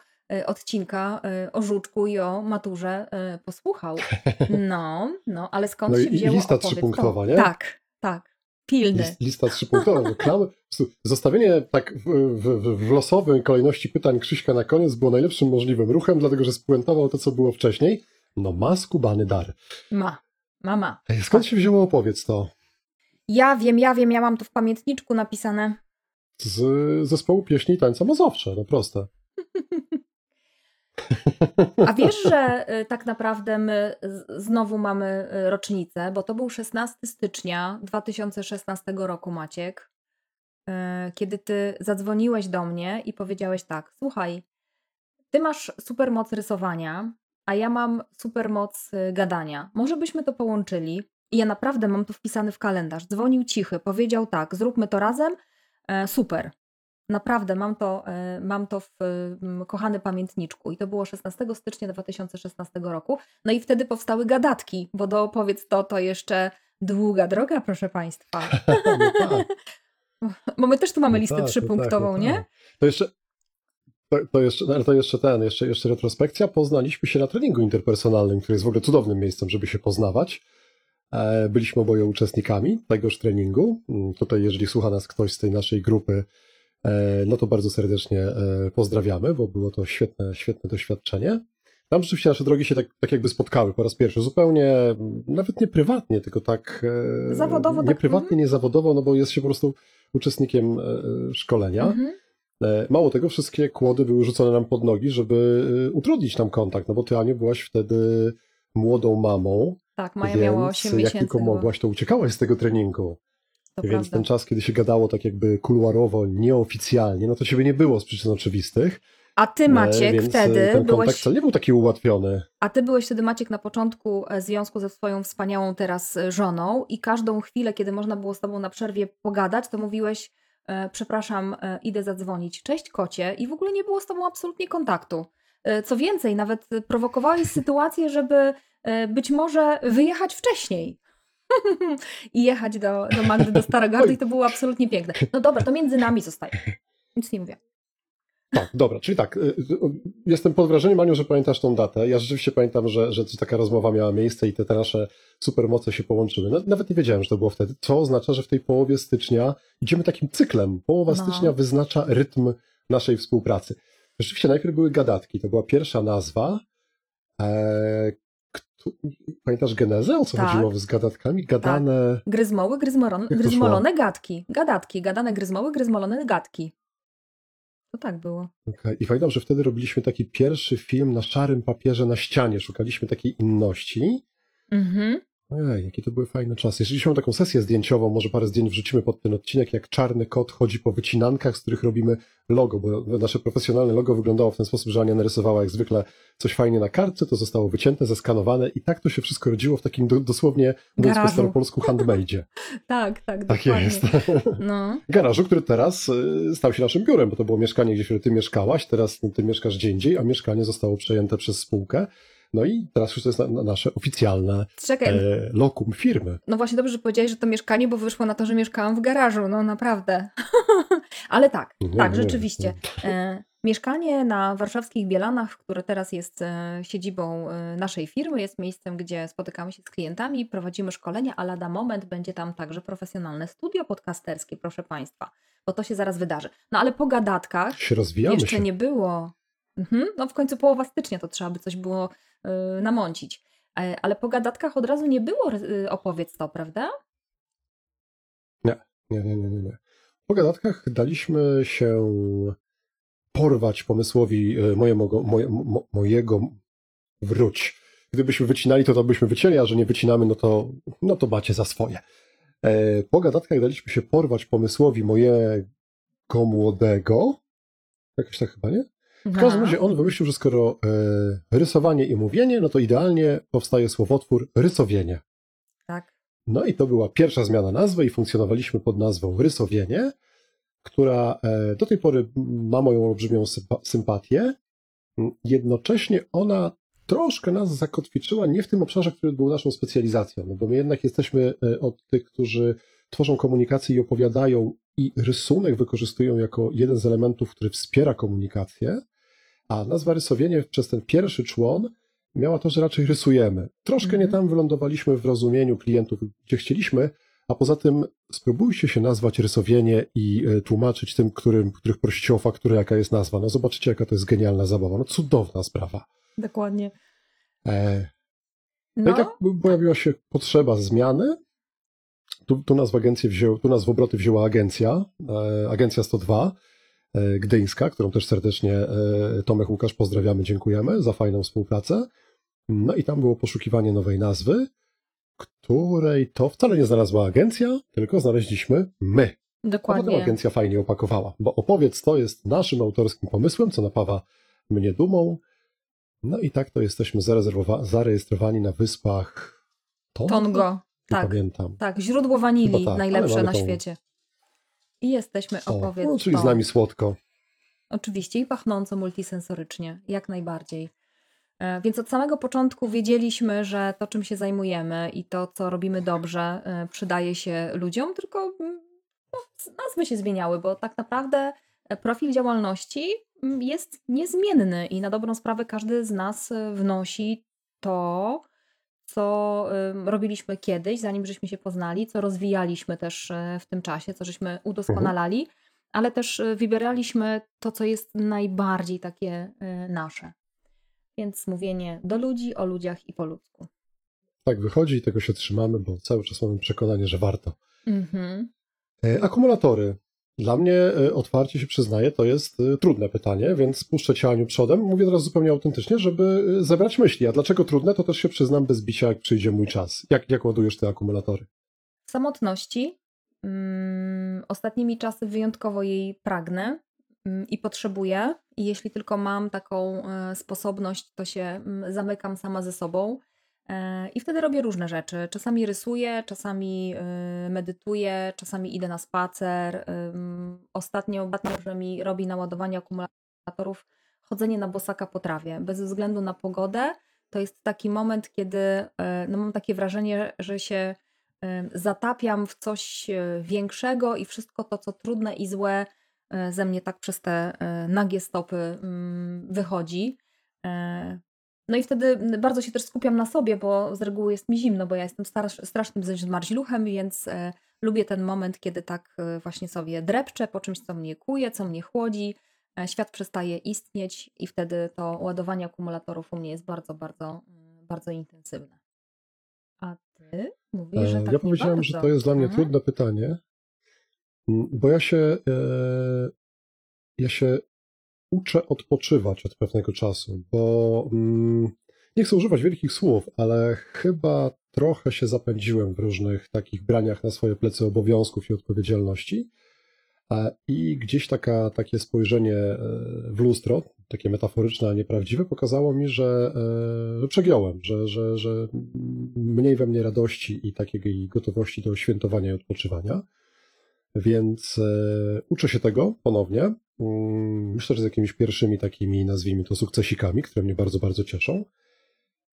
odcinka o żuczku i o maturze posłuchał. No, no, ale skąd No się wzięło lista trzypunktowa, to? nie? Tak, tak. Pilny. List, lista trzypunktowa. Klam, zostawienie tak w, w, w, losowej kolejności pytań Krzyśka na koniec było najlepszym możliwym ruchem, dlatego że spuentował to, co było wcześniej. No ma skubany dar. Ma, mama. Ej, Skąd się wzięło opowiedz to? Ja wiem, ja wiem, ja mam to w pamiętniczku napisane. Z zespołu pieśni i tańca Mazowsze, no proste. A wiesz, że y, tak naprawdę my znowu mamy y, rocznicę, bo to był 16 stycznia 2016 roku, Maciek, y, kiedy ty zadzwoniłeś do mnie i powiedziałeś tak: Słuchaj, ty masz super moc rysowania, a ja mam super moc y, gadania. Może byśmy to połączyli? I ja naprawdę mam to wpisane w kalendarz. Dzwonił cichy, powiedział tak: Zróbmy to razem. Super. Naprawdę mam to, e, mam to w kochany pamiętniczku i to było 16 stycznia 2016 roku. No i wtedy powstały gadatki, bo do opowiedz to, to jeszcze Długa droga, proszę Państwa. No tak. Bo my też tu mamy No listę tak, no trzypunktową, tak, no nie? tak. To jeszcze, to, to jeszcze, ale to jeszcze ten, jeszcze, jeszcze retrospekcja. Poznaliśmy się na treningu interpersonalnym, który jest w ogóle cudownym miejscem, żeby się poznawać. E, Byliśmy oboje uczestnikami tegoż treningu. Mm, Tutaj, jeżeli słucha nas ktoś z tej naszej grupy, no to bardzo serdecznie e, pozdrawiamy, bo było to świetne, świetne doświadczenie. Tam rzeczywiście nasze drogi się tak, tak jakby spotkały po raz pierwszy, zupełnie, nawet nie prywatnie, tylko tak... e, Zawodowo, Nie tak, prywatnie, nie zawodowo, no bo jest się po prostu uczestnikiem e, e, szkolenia. Mhm. E, Mało tego, wszystkie kłody były rzucone nam pod nogi, żeby e, utrudnić nam kontakt, no bo ty, Aniu, byłaś wtedy młodą mamą, Tak, Maja więc miała 8 jak miesięcy. tylko chyba. mogłaś, to uciekałaś z tego treningu. To więc prawda. ten czas, kiedy się gadało tak jakby kuluarowo, nieoficjalnie, no to ciebie nie było z przyczyn oczywistych. A ty, E, Maciek, więc e, wtedy ten byłeś, wcale nie był taki ułatwiony. a ty byłeś wtedy, Maciek, na początku e, związku ze swoją wspaniałą teraz żoną i każdą chwilę, kiedy można było z tobą na przerwie pogadać, to mówiłeś, przepraszam, idę zadzwonić, cześć kocie i w ogóle nie było z tobą absolutnie kontaktu. Co więcej, nawet prowokowałeś sytuację, żeby być może wyjechać wcześniej. I jechać do, do Magdy, do Starogardu i to było absolutnie piękne. No dobra, to między nami zostaje. Nic nie mówię. Tak, dobra, czyli tak, y, y, jestem pod wrażeniem, Aniu, że pamiętasz tą datę. Ja rzeczywiście pamiętam, że, że taka rozmowa miała miejsce i te, te nasze supermoce się połączyły. Nawet nie wiedziałem, że to było wtedy, co oznacza, że w tej połowie stycznia idziemy takim cyklem. Połowa No. stycznia wyznacza rytm naszej współpracy. Rzeczywiście najpierw były gadatki, to była pierwsza nazwa. Pamiętasz genezę, o co Tak. chodziło z gadatkami? Gadane... Gryzmoły, gryzmoron, to gryzmolone gadki. Gadatki, gadane gryzmoły, gryzmolone gadki. To tak było. Okej. I pamiętam, że wtedy robiliśmy taki pierwszy film na szarym papierze na ścianie. Szukaliśmy takiej inności. Mhm. Ojej, jakie to były fajne czasy. Jeżeli mamy taką sesję zdjęciową, może parę zdjęć wrzucimy pod ten odcinek, jak czarny kot chodzi po wycinankach, z których robimy logo, bo nasze profesjonalne logo wyglądało w ten sposób, że Ania narysowała jak zwykle coś fajnie na kartce, to zostało wycięte, zeskanowane i tak to się wszystko rodziło w takim do, dosłownie, mówiąc po staropolsku, handmade'zie. Tak, tak, Tak dokładnie. jest. No. Garażu, który teraz y, stał się naszym biurem, bo to było mieszkanie, gdzie ty mieszkałaś, teraz ty mieszkasz gdzie indziej, a mieszkanie zostało przejęte przez spółkę. No i teraz już to jest na, na nasze oficjalne Czekaj, e, lokum firmy. no właśnie dobrze, że powiedziałeś, że to mieszkanie, bo wyszło na to, że mieszkałam w garażu, no naprawdę. Ale tak, Nie, tak, nie, rzeczywiście. E, mieszkanie na warszawskich Bielanach, które teraz jest e, siedzibą e, naszej firmy, jest miejscem, gdzie spotykamy się z klientami, prowadzimy szkolenia, a lada moment będzie tam także profesjonalne studio podcasterskie, proszę Państwa, bo to się zaraz wydarzy. No ale po gadatkach Się jeszcze się. nie było. Mhm. No w końcu połowa stycznia to trzeba by coś było namącić. E, Ale po gadatkach od razu nie było y, opowiedz to, prawda? Nie, nie, nie, nie, nie. Po gadatkach daliśmy się porwać pomysłowi e, mojego, moje, mo, mojego wróć. Gdybyśmy wycinali, to to byśmy wycięli, a że nie wycinamy, no to, no to macie za swoje. E, Po gadatkach daliśmy się porwać pomysłowi mojego młodego. Jakoś tak chyba, nie? W każdym razie on wymyślił, że skoro e, rysowanie i mówienie, no to idealnie powstaje słowotwór rysowienie. Tak. No i to była pierwsza zmiana nazwy i funkcjonowaliśmy pod nazwą Rysowienie, która e, do tej pory ma moją olbrzymią sympa- sympatię. Jednocześnie ona troszkę nas zakotwiczyła nie w tym obszarze, który był naszą specjalizacją, no bo my jednak jesteśmy e, od tych, którzy tworzą komunikację i opowiadają i rysunek wykorzystują jako jeden z elementów, który wspiera komunikację, a nazwa rysowienie przez ten pierwszy człon miała to, że raczej rysujemy. Troszkę nie Mhm. tam wylądowaliśmy w rozumieniu klientów, gdzie chcieliśmy, a poza tym spróbujcie się nazwać rysowienie i e, tłumaczyć tym, którym, których prosicie o fakturę, jaka jest nazwa. No zobaczycie, jaka to jest genialna zabawa. No cudowna sprawa. Dokładnie. E, no, No, i tak pojawiła się potrzeba zmiany. Tu, tu nas w agencję wziął, tu nas w obroty wzięła agencja, e, agencja 102 e, gdyńska, którą też serdecznie e, Tomek Łukasz pozdrawiamy, dziękujemy za fajną współpracę. No i tam było poszukiwanie nowej nazwy, której to wcale nie znalazła agencja, tylko znaleźliśmy my. A potem dokładnie. agencja fajnie opakowała, bo opowiedz to jest naszym autorskim pomysłem, co napawa mnie dumą. No i tak to jesteśmy zarejestrowani na wyspach? Tongo. Nie Tak, pamiętam. tak. Źródło wanilii, tak, najlepsze na tą- świecie. I jesteśmy, O, opowiedz no, czyli z nami słodko. Oczywiście i pachnąco multisensorycznie, jak najbardziej. E, Więc od samego początku wiedzieliśmy, że to, czym się zajmujemy i to, co robimy dobrze, e, przydaje się ludziom, tylko mm, no, nazwy się zmieniały, bo tak naprawdę e, profil działalności mm, jest niezmienny i na dobrą sprawę każdy z nas wnosi to, co robiliśmy kiedyś, zanim żeśmy się poznali, co rozwijaliśmy też e, w tym czasie, co żeśmy udoskonalali, ale też e, wybieraliśmy to, co jest najbardziej takie e, nasze. Więc mówienie do ludzi, o ludziach i po ludzku. Tak wychodzi i tego się trzymamy, bo cały czas mamy przekonanie, że warto. Mhm. Akumulatory. Dla mnie, e, otwarcie się przyznaję, to jest e, trudne pytanie, więc puszczę cię Aniu przodem. Mówię teraz zupełnie autentycznie, żeby e, zebrać myśli. A dlaczego trudne, to też się przyznam bez bicia, jak przyjdzie mój czas. Jak, jak ładujesz te akumulatory? Samotności mm, ostatnimi czasy wyjątkowo jej pragnę mm, i potrzebuję. I jeśli tylko mam taką sposobność, to się mm, zamykam sama ze sobą. E, I wtedy robię różne rzeczy. Czasami rysuję, czasami e, medytuję, czasami idę na spacer. Ostatnio, że mi robi naładowanie akumulatorów chodzenie na bosaka po trawie. Bez względu na pogodę, to jest taki moment, kiedy e, no mam takie wrażenie, że się e, zatapiam w coś e, większego i wszystko to, co trudne i złe e, ze mnie tak przez te e, nagie stopy wychodzi. No i wtedy bardzo się też skupiam na sobie, bo z reguły jest mi zimno, bo ja jestem star- strasznym zmarzluchem, więc e, lubię ten moment, kiedy tak e, właśnie sobie drepczę po czymś, co mnie kuje, co mnie chłodzi. E, Świat przestaje istnieć i wtedy to ładowanie akumulatorów u mnie jest bardzo, bardzo, mm, bardzo intensywne. A ty mówisz, że E, tak ja powiedziałem, że bardzo. to jest dla mnie Mhm. trudne pytanie, bo ja się, e, ja się uczę odpoczywać od pewnego czasu, bo mm, nie chcę używać wielkich słów, ale chyba trochę się zapędziłem w różnych takich braniach na swoje plecy obowiązków i odpowiedzialności. I gdzieś taka, takie spojrzenie e, w lustro, takie metaforyczne, a nieprawdziwe, pokazało mi, że, e, że przegiąłem, że, że, że mniej we mnie radości i takiej gotowości do świętowania i odpoczywania. Więc e, uczę się tego ponownie. Mm, Myślę, że z jakimiś pierwszymi takimi, nazwijmy to, sukcesikami, które mnie bardzo, bardzo cieszą.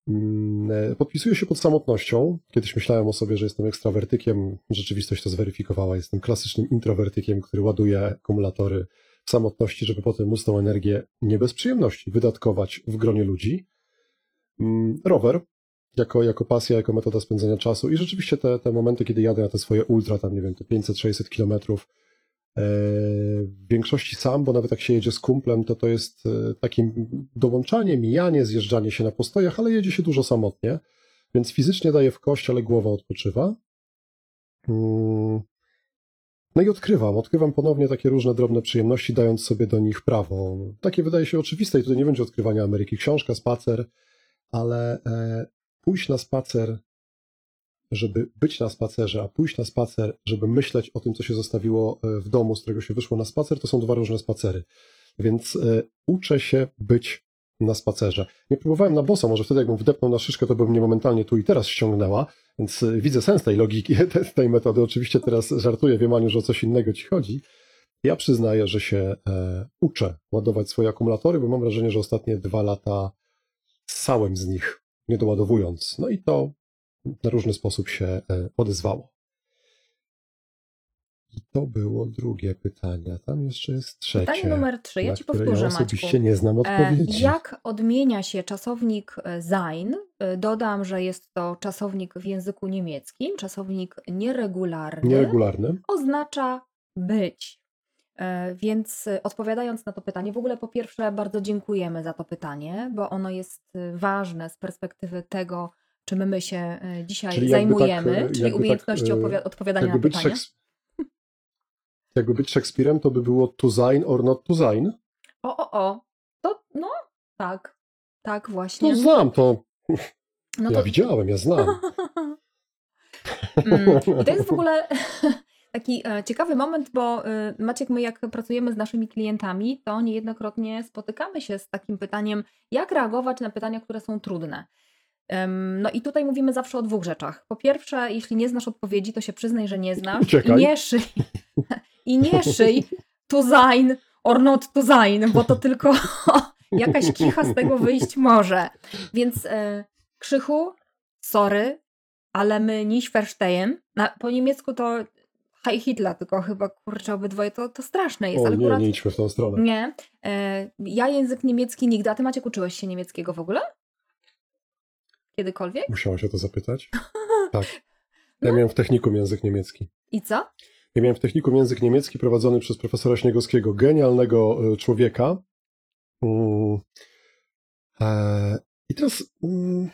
Mm, e, Podpisuję się pod samotnością. Kiedyś myślałem o sobie, że jestem ekstrawertykiem. Rzeczywistość to zweryfikowała. Jestem klasycznym introwertykiem, który ładuje akumulatory w samotności, żeby potem móc tą energię nie bez przyjemności wydatkować w gronie ludzi. Mm, Rower jako, jako pasja, jako metoda spędzania czasu i rzeczywiście te, te momenty, kiedy jadę na te swoje ultra, tam nie wiem, te 500-600 kilometrów, w większości sam, bo nawet jak się jedzie z kumplem, to to jest e, takim dołączanie, mijanie, zjeżdżanie się na postojach, ale jedzie się dużo samotnie, więc fizycznie daje w kość, ale głowa odpoczywa. Mm. No i odkrywam, odkrywam ponownie takie różne drobne przyjemności, dając sobie do nich prawo. Takie wydaje się oczywiste i tutaj nie będzie odkrywania Ameryki. Książka, spacer, ale e, pójść na spacer, żeby być na spacerze, a pójść na spacer, żeby myśleć o tym, co się zostawiło e, w domu, z którego się wyszło na spacer, to są dwa różne spacery. Więc e, uczę się być na spacerze. Nie próbowałem na bossa, może wtedy jakbym wdepnął na szyszkę, to by mnie momentalnie tu i teraz ściągnęła, więc e, widzę sens tej logiki, te- tej metody. Oczywiście teraz żartuję, wiem Aniu, że o coś innego ci chodzi. Ja przyznaję, że się uczę ładować swoje akumulatory, bo mam wrażenie, że ostatnie dwa lata ssałem z nich, nie doładowując. No i to na różny sposób się e, odezwało. I to było drugie pytanie. Tam jeszcze jest trzecie. Pytanie numer trzy. Ja ci powtórzę, ja Maćku. nie znam E, odpowiedzi. Jak odmienia się czasownik e, sein? Dodam, że jest to czasownik w języku niemieckim, czasownik nieregularny. Nieregularny. Oznacza być. Więc odpowiadając na to pytanie, w ogóle po pierwsze bardzo dziękujemy za to pytanie, bo ono jest ważne z perspektywy tego, czym my się e, dzisiaj Czyli tak, zajmujemy, e, czyli jakby tak, umiejętności e, opowia- odpowiadania na pytania. Szeks... jakby być Szekspirem, to by było to sein or not to sein. O, o, o. To, no, tak. Tak, właśnie. znam to. No ja to- widziałem, ja znam. Mm, I to jest w ogóle taki ciekawy moment, bo Maciek, my jak pracujemy z naszymi klientami, to niejednokrotnie spotykamy się z takim pytaniem, jak reagować na pytania, które są trudne. No i tutaj mówimy zawsze o dwóch rzeczach. Po pierwsze, jeśli nie znasz odpowiedzi, to się przyznaj, że nie znasz i nie szyj, i nie szyj to sein or not to sein, bo to tylko jakaś kicha z tego wyjść może. Więc e, Krzychu, sorry, ale my nicht verstehen. Na, po niemiecku to Hej Hitler, tylko chyba kurczę obydwoje to, to straszne jest. O ale nie, akurat, nie idźmy w tą stronę. nie. E, ja język niemiecki nigdy. A ty Maciek uczyłeś się niemieckiego w ogóle? Kiedykolwiek? Musiałaś o to zapytać? Tak. Ja No. miałem w technikum język niemiecki. I co? Ja miałem w technikum język niemiecki prowadzony przez profesora Śniegowskiego, genialnego e, człowieka. Mm. E, I teraz mm,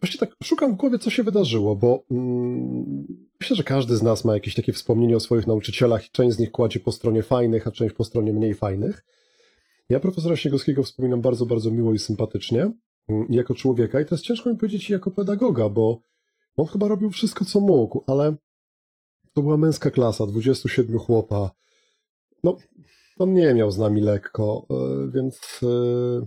właśnie tak szukam w głowie, co się wydarzyło, bo mm, myślę, że każdy z nas ma jakieś takie wspomnienie o swoich nauczycielach i część z nich kładzie po stronie fajnych, a część po stronie mniej fajnych. Ja profesora Śniegowskiego wspominam bardzo, bardzo miło i sympatycznie jako człowieka i teraz ciężko mi powiedzieć jako pedagoga, bo on chyba robił wszystko, co mógł, ale to była męska klasa, 27 chłopa. No, on nie miał z nami lekko, e, więc. e,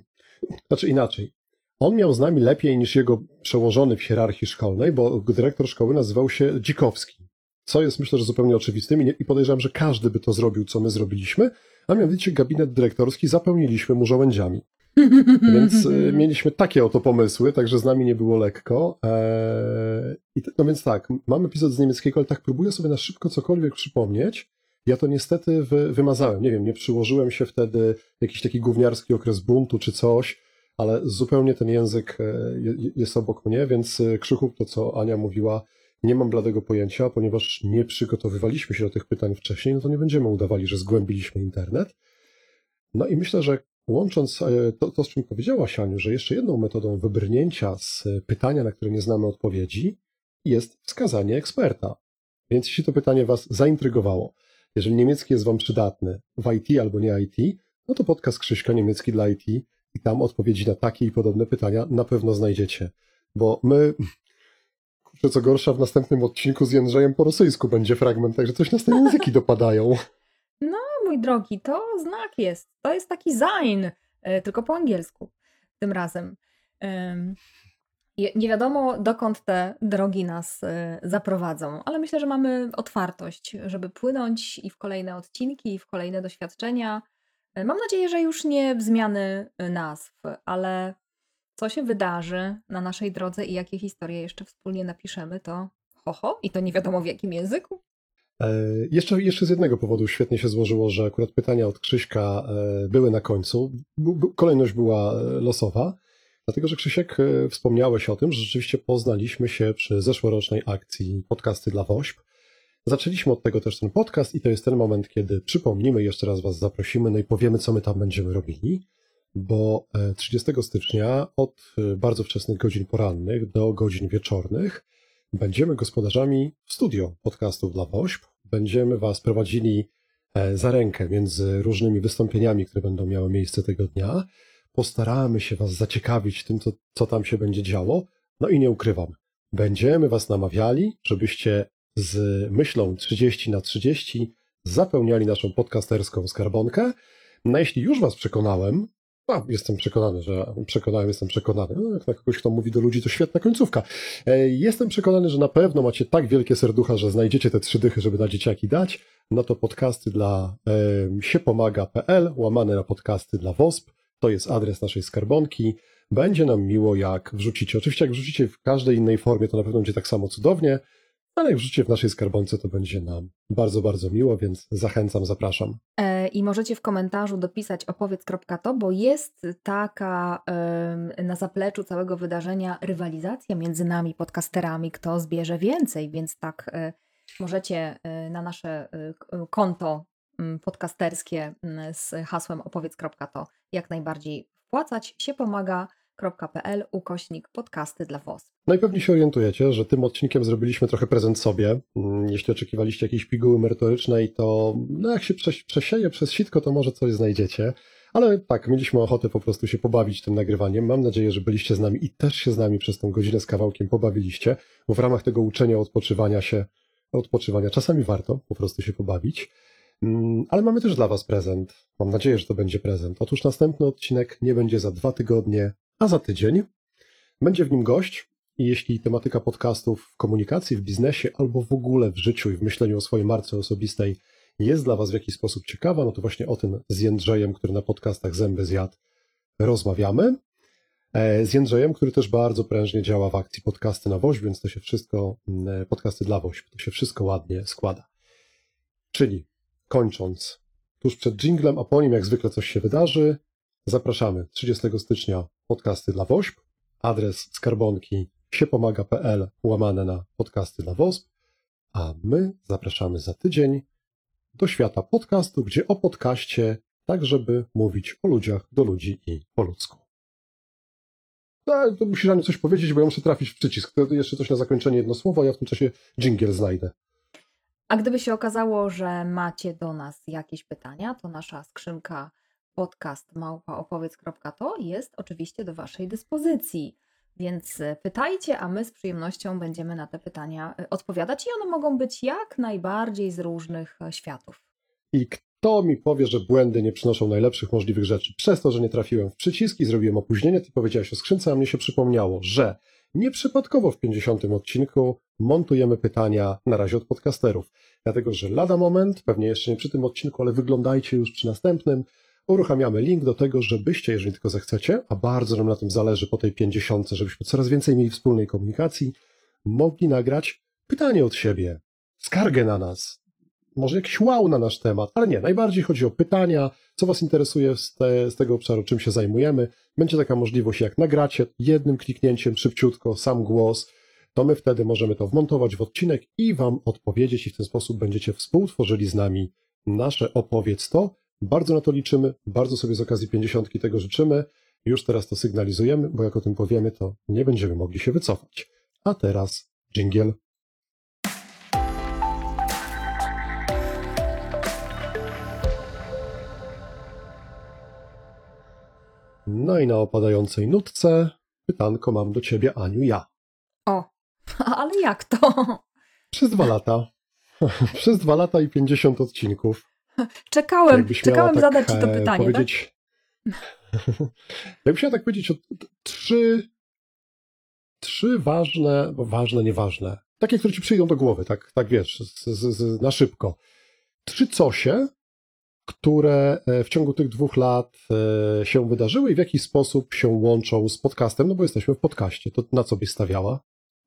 Znaczy inaczej. On miał z nami lepiej niż jego przełożony w hierarchii szkolnej, bo dyrektor szkoły nazywał się Dzikowski. Co jest myślę, że zupełnie oczywistym i podejrzewam, że każdy by to zrobił, co my zrobiliśmy, a mianowicie gabinet dyrektorski zapełniliśmy mu żołędziami. Więc y, mieliśmy takie oto pomysły, także z nami nie było lekko. Eee, i no więc tak, mam epizod z niemieckiego, ale tak próbuję sobie na szybko cokolwiek przypomnieć. Ja to niestety wy, wymazałem. Nie wiem, nie przyłożyłem się wtedy jakiś taki gówniarski okres buntu czy coś, ale zupełnie ten język e, je- je- jest obok mnie, więc e, Krzychu, to co Ania mówiła, nie mam bladego pojęcia, ponieważ nie przygotowywaliśmy się do tych pytań wcześniej, no to nie będziemy udawali, że zgłębiliśmy internet. No i myślę, że łącząc e, to, to, z czym powiedziałaś, Aniu, że jeszcze jedną metodą wybrnięcia z e, pytania, na które nie znamy odpowiedzi, jest wskazanie eksperta. Więc jeśli to pytanie Was zaintrygowało, jeżeli niemiecki jest Wam przydatny w IT albo nie IT, no to podcast Krzyśka Niemiecki dla IT i tam odpowiedzi na takie i podobne pytania na pewno znajdziecie. Bo my, kurczę, co gorsza, w następnym odcinku z Jędrzejem po rosyjsku będzie fragment, także coś nas te języki dopadają. Mój drogi, to znak jest. To jest taki sign, e, tylko po angielsku tym razem. Nie wiadomo, dokąd te drogi nas e, zaprowadzą, ale myślę, że mamy otwartość, żeby płynąć i w kolejne odcinki, i w kolejne doświadczenia. E, Mam nadzieję, że już nie w zmiany nazw, ale co się wydarzy na naszej drodze i jakie historie jeszcze wspólnie napiszemy, to ho, ho i to nie wiadomo w jakim języku. E, Jeszcze, jeszcze z jednego powodu świetnie się złożyło, że akurat pytania od Krzyśka e, były na końcu. Kolejność była e, losowa, dlatego że Krzysiek wspomniałeś o tym, że rzeczywiście poznaliśmy się przy zeszłorocznej akcji Podcasty dla WOŚP. Zaczęliśmy od tego też ten podcast i to jest ten moment, kiedy przypomnimy, jeszcze raz Was zaprosimy, no i powiemy, co my tam będziemy robili, bo e, 30 stycznia od bardzo wczesnych godzin porannych do godzin wieczornych Będziemy gospodarzami w studio podcastów dla WOŚP. Będziemy Was prowadzili e, za rękę między różnymi wystąpieniami, które będą miały miejsce tego dnia. Postaramy się Was zaciekawić tym, co, co tam się będzie działo. No i nie ukrywam, będziemy Was namawiali, żebyście z myślą 30 na 30 zapełniali naszą podcasterską skarbonkę. No jeśli już Was przekonałem, a, jestem przekonany, że przekonałem, jestem przekonany. No, jak na kogoś, kto mówi do ludzi, to świetna końcówka. E, Jestem przekonany, że na pewno macie tak wielkie serducha, że znajdziecie te trzy dychy, żeby na dzieciaki dać. No to podcasty dla e, siepomaga.pl, łamane na podcasty dla WOSP. To jest adres naszej skarbonki. Będzie nam miło, jak wrzucicie. Oczywiście, jak wrzucicie w każdej innej formie, to na pewno będzie tak samo cudownie, ale jak wrzucicie w naszej skarbonce, to będzie nam bardzo, bardzo miło, więc zachęcam, zapraszam. E, I możecie w komentarzu dopisać opowiedz.to, bo jest taka na zapleczu całego wydarzenia rywalizacja między nami, podcasterami, kto zbierze więcej, więc tak e, możecie e, na nasze konto podcasterskie z hasłem opowiedz.to jak najbardziej wpłacać. się pomaga.pl ukośnik podcasty dla WOS. No i pewnie się orientujecie, że tym odcinkiem zrobiliśmy trochę prezent sobie. Mm, Jeśli oczekiwaliście jakiejś piguły merytorycznej, to no jak się przesieje przez sitko, to może coś znajdziecie. Ale tak, mieliśmy ochotę po prostu się pobawić tym nagrywaniem. Mam nadzieję, że byliście z nami i też się z nami przez tą godzinę z kawałkiem pobawiliście, bo w ramach tego uczenia, odpoczywania się, odpoczywania czasami warto po prostu się pobawić. Mm, Ale mamy też dla Was prezent. Mam nadzieję, że to będzie prezent. Otóż następny odcinek nie będzie za dwa tygodnie, a za tydzień. Będzie w nim gość i jeśli tematyka podcastów w komunikacji, w biznesie albo w ogóle w życiu i w myśleniu o swojej marce osobistej jest dla Was w jakiś sposób ciekawa, no to właśnie o tym z Jędrzejem, który na podcastach zęby zjadł, rozmawiamy. E, z Jędrzejem, który też bardzo prężnie działa w akcji podcasty na WOŚP, więc to się wszystko, mm, podcasty dla WOŚP, to się wszystko ładnie składa. Czyli kończąc, tuż przed jinglem, a po nim jak zwykle coś się wydarzy, zapraszamy 30 stycznia podcasty dla WOŚP, adres skarbonki siepomaga.pl łamane na podcasty dla WOSP, a my zapraszamy za tydzień do świata podcastu, gdzie o podcaście tak, żeby mówić o ludziach do ludzi i po ludzku. No, to musisz Aniu coś powiedzieć, bo ja muszę trafić w przycisk. To jeszcze coś na zakończenie, jedno słowo, ja w tym czasie dżingiel znajdę. A gdyby się okazało, że macie do nas jakieś pytania, to nasza skrzynka podcast małpaopowiedz.to jest oczywiście do Waszej dyspozycji. Więc e, pytajcie, a my z przyjemnością będziemy na te pytania e, odpowiadać i one mogą być jak najbardziej z różnych e, światów. I kto mi powie, że błędy nie przynoszą najlepszych możliwych rzeczy? Przez to, że nie trafiłem w przyciski, zrobiłem opóźnienie, ty powiedziałeś o skrzynce, a mnie się przypomniało, że nieprzypadkowo w 50 odcinku montujemy pytania na razie od podcasterów. Dlatego, że lada moment, pewnie jeszcze nie przy tym odcinku, ale wyglądajcie już przy następnym, uruchamiamy link do tego, żebyście, jeżeli tylko zechcecie, a bardzo nam na tym zależy po tej 50, żebyśmy coraz więcej mieli wspólnej komunikacji, mogli nagrać pytanie od siebie, skargę na nas, może jakiś wow na nasz temat, ale nie, najbardziej chodzi o pytania, co Was interesuje z, te, z tego obszaru, czym się zajmujemy. Będzie taka możliwość, jak nagracie jednym kliknięciem szybciutko sam głos, to my wtedy możemy to wmontować w odcinek i Wam odpowiedzieć i w ten sposób będziecie współtworzyli z nami nasze opowiedz to. Bardzo na to liczymy, bardzo sobie z okazji 50 tego życzymy. Już teraz to sygnalizujemy, bo jak o tym powiemy, to nie będziemy mogli się wycofać. A teraz jingle. No i na opadającej nutce pytanko mam do ciebie, Aniu, ja. O, ale jak to? Przez dwa lata. Przez dwa lata i 50 odcinków. Czekałem, Jakbyś czekałem tak, zadać ci to e, pytanie. Tak? Powiedzieć... Tak? Jakbyś miał tak powiedzieć o trzy, trzy ważne, bo ważne, nieważne, takie, które ci przyjdą do głowy, tak, tak wiesz, z, z, z, na szybko. Trzy cosie, które e, w ciągu tych dwóch lat e, się wydarzyły i w jaki sposób się łączą z podcastem, no bo jesteśmy w podcaście. To na co byś stawiała?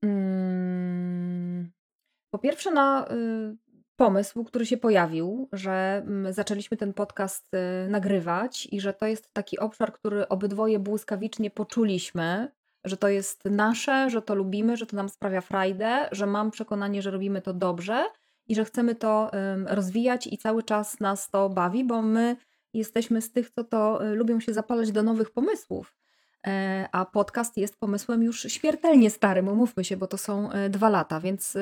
Mm, po pierwsze na y, pomysł, który się pojawił, że mm, zaczęliśmy ten podcast y, nagrywać i że to jest taki obszar, który obydwoje błyskawicznie poczuliśmy, że to jest nasze, że to lubimy, że to nam sprawia frajdę, że mam przekonanie, że robimy to dobrze i że chcemy to rozwijać i cały czas nas to bawi, bo my jesteśmy z tych, co to y, lubią się zapalać do nowych pomysłów. E, a podcast jest pomysłem już śmiertelnie starym, umówmy się, bo to są e, dwa lata, więc.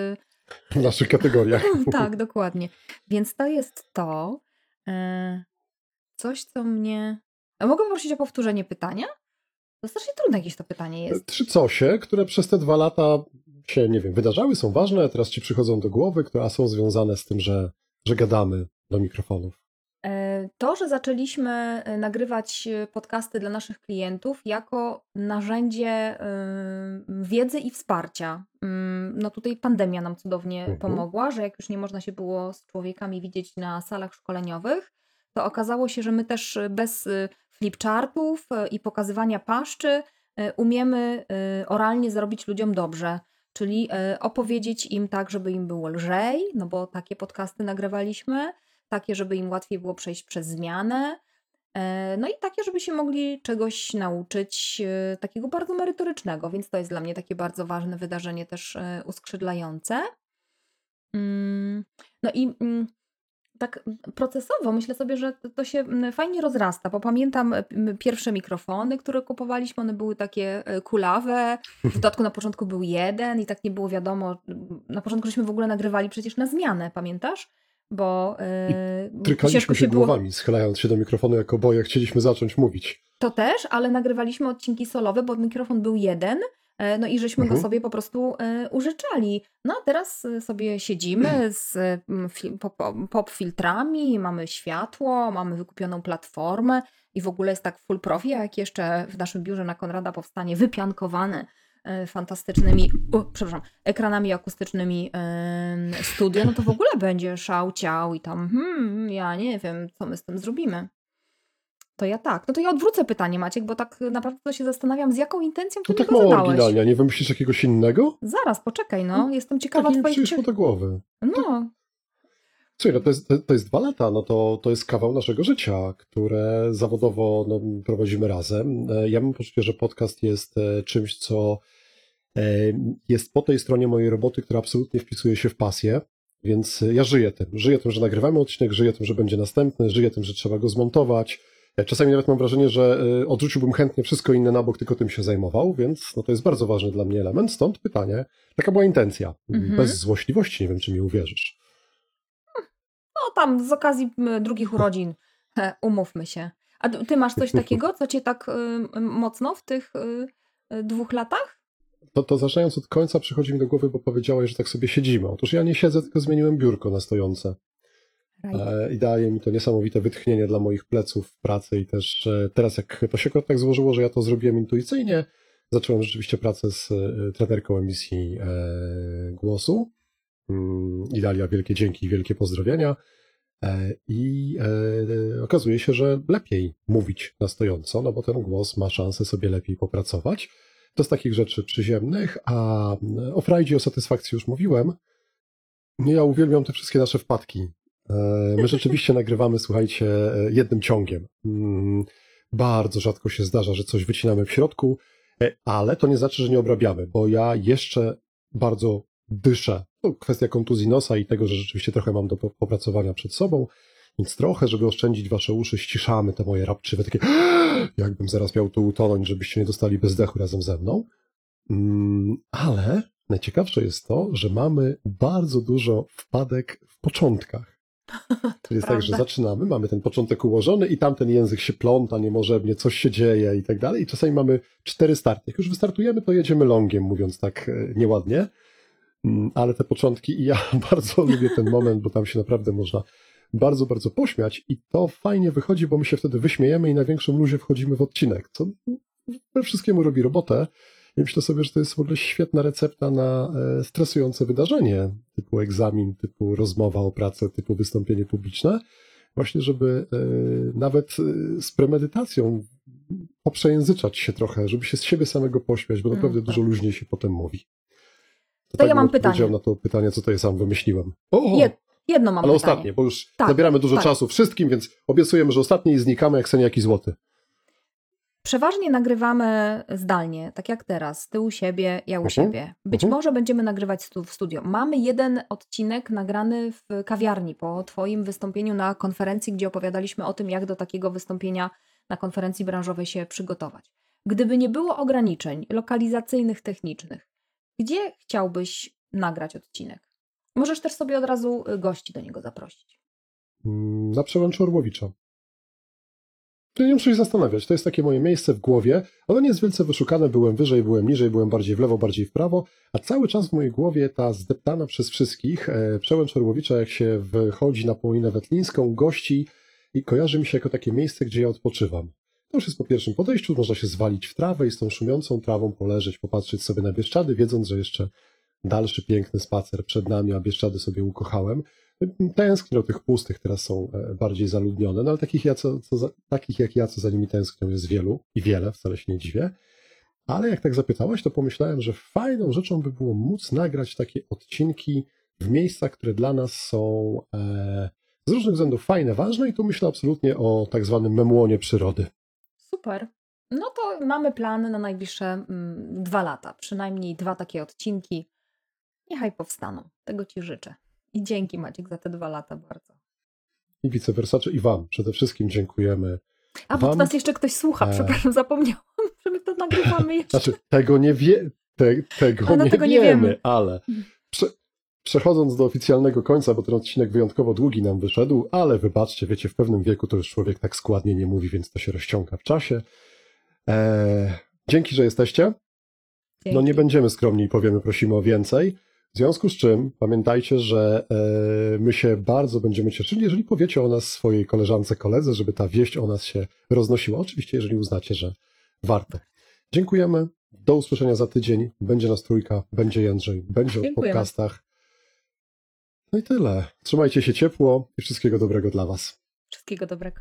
W naszych kategoriach. tak, dokładnie. Więc to jest to. E, coś, co mnie. A mogę prosić o powtórzenie pytania? To strasznie trudne jakieś to pytanie jest. Trzy cosie, które przez te dwa lata się, nie wiem, wydarzały, są ważne, teraz ci przychodzą do głowy, które są związane z tym, że, że gadamy do mikrofonów. To, że zaczęliśmy e, nagrywać e, podcasty dla naszych klientów jako narzędzie wiedzy i wsparcia. Mm, no tutaj pandemia nam cudownie mhm. pomogła, że jak już nie można się było z człowiekami widzieć na salach szkoleniowych, to okazało się, że my też bez flipchartów i pokazywania paszczy umiemy oralnie zrobić ludziom dobrze czyli opowiedzieć im tak, żeby im było lżej, no bo takie podcasty nagrywaliśmy, takie, żeby im łatwiej było przejść przez zmianę, e, no i takie, żeby się mogli czegoś nauczyć, e, takiego bardzo merytorycznego, więc to jest dla mnie takie bardzo ważne wydarzenie, też uskrzydlające. Mm, no i mm, tak procesowo myślę sobie, że to się fajnie rozrasta, bo pamiętam pierwsze mikrofony, które kupowaliśmy, one były takie e, kulawe. W dodatku na początku był jeden i tak nie było wiadomo. Na początku żeśmy w ogóle nagrywali przecież na zmianę, pamiętasz? Bo yy, trykaliśmy się było... głowami, schylając się do mikrofonu jako boje, chcieliśmy zacząć mówić. To też, ale nagrywaliśmy odcinki solowe, bo mikrofon był jeden E, no i żeśmy mhm. go sobie po prostu e, użyczali. No a teraz e, sobie siedzimy z pop filtrami, mamy światło, mamy wykupioną platformę i w ogóle jest tak full profi, jak jeszcze w naszym biurze na Konrada powstanie wypiankowane fantastycznymi, u, przepraszam, ekranami akustycznymi yy, studio, no to w ogóle będzie szał ciał i tam, hmm, ja nie wiem, co my z tym zrobimy. To ja tak. No to ja odwrócę pytanie, Maciek, bo tak naprawdę to się zastanawiam, z jaką intencją ty To mi tak mało zadałeś. oryginalnie, nie wymyślisz jakiegoś innego? Zaraz, poczekaj, no. Jestem ciekawa Tak twoich... przyszło do głowy. No, Słuchaj, no to, jest, to, jest dwa lata, no to, to jest kawał naszego życia, które zawodowo no, prowadzimy razem. E, Ja mam poczucie, że podcast jest e, czymś, co e, jest po tej stronie mojej roboty, która absolutnie wpisuje się w pasję, więc ja żyję tym. Żyję tym, że nagrywamy odcinek, żyję tym, że będzie następny, żyję tym, że trzeba go zmontować. Czasami nawet mam wrażenie, że odrzuciłbym chętnie wszystko inne na bok, tylko tym się zajmował, więc no, to jest bardzo ważny dla mnie element. Stąd pytanie, taka była intencja. Mhm. Bez złośliwości, nie wiem, czy mi uwierzysz. Tam z okazji drugich urodzin, he, umówmy się. A ty masz coś takiego, co cię tak y, mocno w tych y, y, dwóch latach? To, to zaczynając od końca przychodzi mi do głowy, bo powiedziałeś, że tak sobie siedzimy. Otóż ja nie siedzę, tylko zmieniłem biurko na stojące. E, I daje mi to niesamowite wytchnienie dla moich pleców w pracy i też e, teraz jak to się tak złożyło, że ja to zrobiłem intuicyjnie, zacząłem rzeczywiście pracę z e, trenerką emisji e, głosu. Mm, Idalia, wielkie dzięki i wielkie pozdrowienia. E, I e, okazuje się, że lepiej mówić na stojąco, no bo ten głos ma szansę sobie lepiej popracować. To z takich rzeczy przyziemnych, a o frajdzie, o satysfakcji już mówiłem. Ja uwielbiam te wszystkie nasze wpadki. E, My rzeczywiście nagrywamy, słuchajcie, jednym ciągiem. Mm, Bardzo rzadko się zdarza, że coś wycinamy w środku, ale to nie znaczy, że nie obrabiamy, bo ja jeszcze bardzo dyszę. To kwestia kontuzji nosa i tego, że rzeczywiście trochę mam do po- popracowania przed sobą, więc trochę, żeby oszczędzić wasze uszy, ściszamy te moje rapczywe takie jakbym zaraz miał tu utonąć, żebyście nie dostali bezdechu razem ze mną. Mm, Ale najciekawsze jest to, że mamy bardzo dużo wpadek w początkach. To jest tak, że zaczynamy, mamy ten początek ułożony i tamten język się pląta niemożebnie, coś się dzieje i tak dalej. I czasami mamy cztery starty. Jak już wystartujemy, to jedziemy longiem, mówiąc tak e, nieładnie. Mm, Ale te początki, i ja bardzo lubię ten moment, bo tam się naprawdę można bardzo, bardzo pośmiać i to fajnie wychodzi, bo my się wtedy wyśmiejemy i na większym luzie wchodzimy w odcinek, co we wszystkiemu robi robotę. I myślę sobie, że to jest w ogóle świetna recepta na e, stresujące wydarzenie, typu egzamin, typu rozmowa o pracę, typu wystąpienie publiczne, właśnie żeby e, nawet e, z premedytacją poprzejęzyczać się trochę, żeby się z siebie samego pośmiać, bo Mm, naprawdę tak. dużo luźniej się potem mówi. To ja bym mam pytanie. na to pytanie, co to ja sam wymyśliłem. Jed, jedno mam ale pytanie. ostatnie, bo już Tak, zabieramy dużo tak. czasu wszystkim, więc obiecujemy, że ostatnie i znikamy jak Seniaki Złoty. Przeważnie nagrywamy zdalnie, tak jak teraz, ty u siebie, ja u Mhm, siebie. Być mhm. może będziemy nagrywać stu- w studio. Mamy jeden odcinek nagrany w kawiarni po twoim wystąpieniu na konferencji, gdzie opowiadaliśmy o tym, jak do takiego wystąpienia na konferencji branżowej się przygotować. Gdyby nie było ograniczeń lokalizacyjnych, technicznych, gdzie chciałbyś nagrać odcinek? Możesz też sobie od razu y, gości do niego zaprosić. Mm, Na przełęczu Orłowicza. Nie muszę się zastanawiać. To jest takie moje miejsce w głowie. Ono nie jest wielce wyszukane. Byłem wyżej, byłem niżej, byłem bardziej w lewo, bardziej w prawo, a cały czas w mojej głowie ta zdeptana przez wszystkich e, przełęcz Orłowicza, jak się wychodzi na Połinę Wetlińską, gości i kojarzy mi się jako takie miejsce, gdzie ja odpoczywam. To już jest po pierwszym podejściu, można się zwalić w trawę i z tą szumiącą trawą poleżeć, popatrzeć sobie na Bieszczady, wiedząc, że jeszcze dalszy piękny spacer przed nami, a Bieszczady sobie ukochałem. Tęsknię do tych pustych, teraz są e, bardziej zaludnione, no ale takich, ja, co, co takich jak ja, co za nimi tęsknią, jest wielu i wiele, wcale się nie dziwię. Ale jak tak zapytałaś, to pomyślałem, że fajną rzeczą by było móc nagrać takie odcinki w miejscach, które dla nas są e, z różnych względów fajne, ważne i tu myślę absolutnie o tak zwanym memłonie przyrody. Super. No to mamy plany na najbliższe mm, dwa lata. Przynajmniej dwa takie odcinki. Niechaj powstaną. Tego Ci życzę. I dzięki Maciek za te dwa lata bardzo. I vice versa, i Wam przede wszystkim dziękujemy. A bo Wam- nas jeszcze ktoś słucha, e, przepraszam, zapomniałam, że my to nagrywamy jeszcze. Znaczy, tego nie wie, te, tego, no nie, tego nie wiemy, wiemy. ale prze, przechodząc do oficjalnego końca, bo ten odcinek wyjątkowo długi nam wyszedł, ale wybaczcie, wiecie, w pewnym wieku to już człowiek tak składnie nie mówi, więc to się rozciąga w czasie. Eee, dzięki, że jesteście. No nie Dzięki. będziemy skromni i powiemy, prosimy o więcej. W związku z czym pamiętajcie, że e, my się bardzo będziemy cieszyli, jeżeli powiecie o nas swojej koleżance, koledze, żeby ta wieść o nas się roznosiła. Oczywiście, jeżeli uznacie, że warto. Dziękujemy. Do usłyszenia za tydzień. Będzie nas trójka, będzie Jędrzej, będzie o Dziękujemy. podcastach. No i tyle. Trzymajcie się ciepło i wszystkiego dobrego dla Was. Wszystkiego dobrego.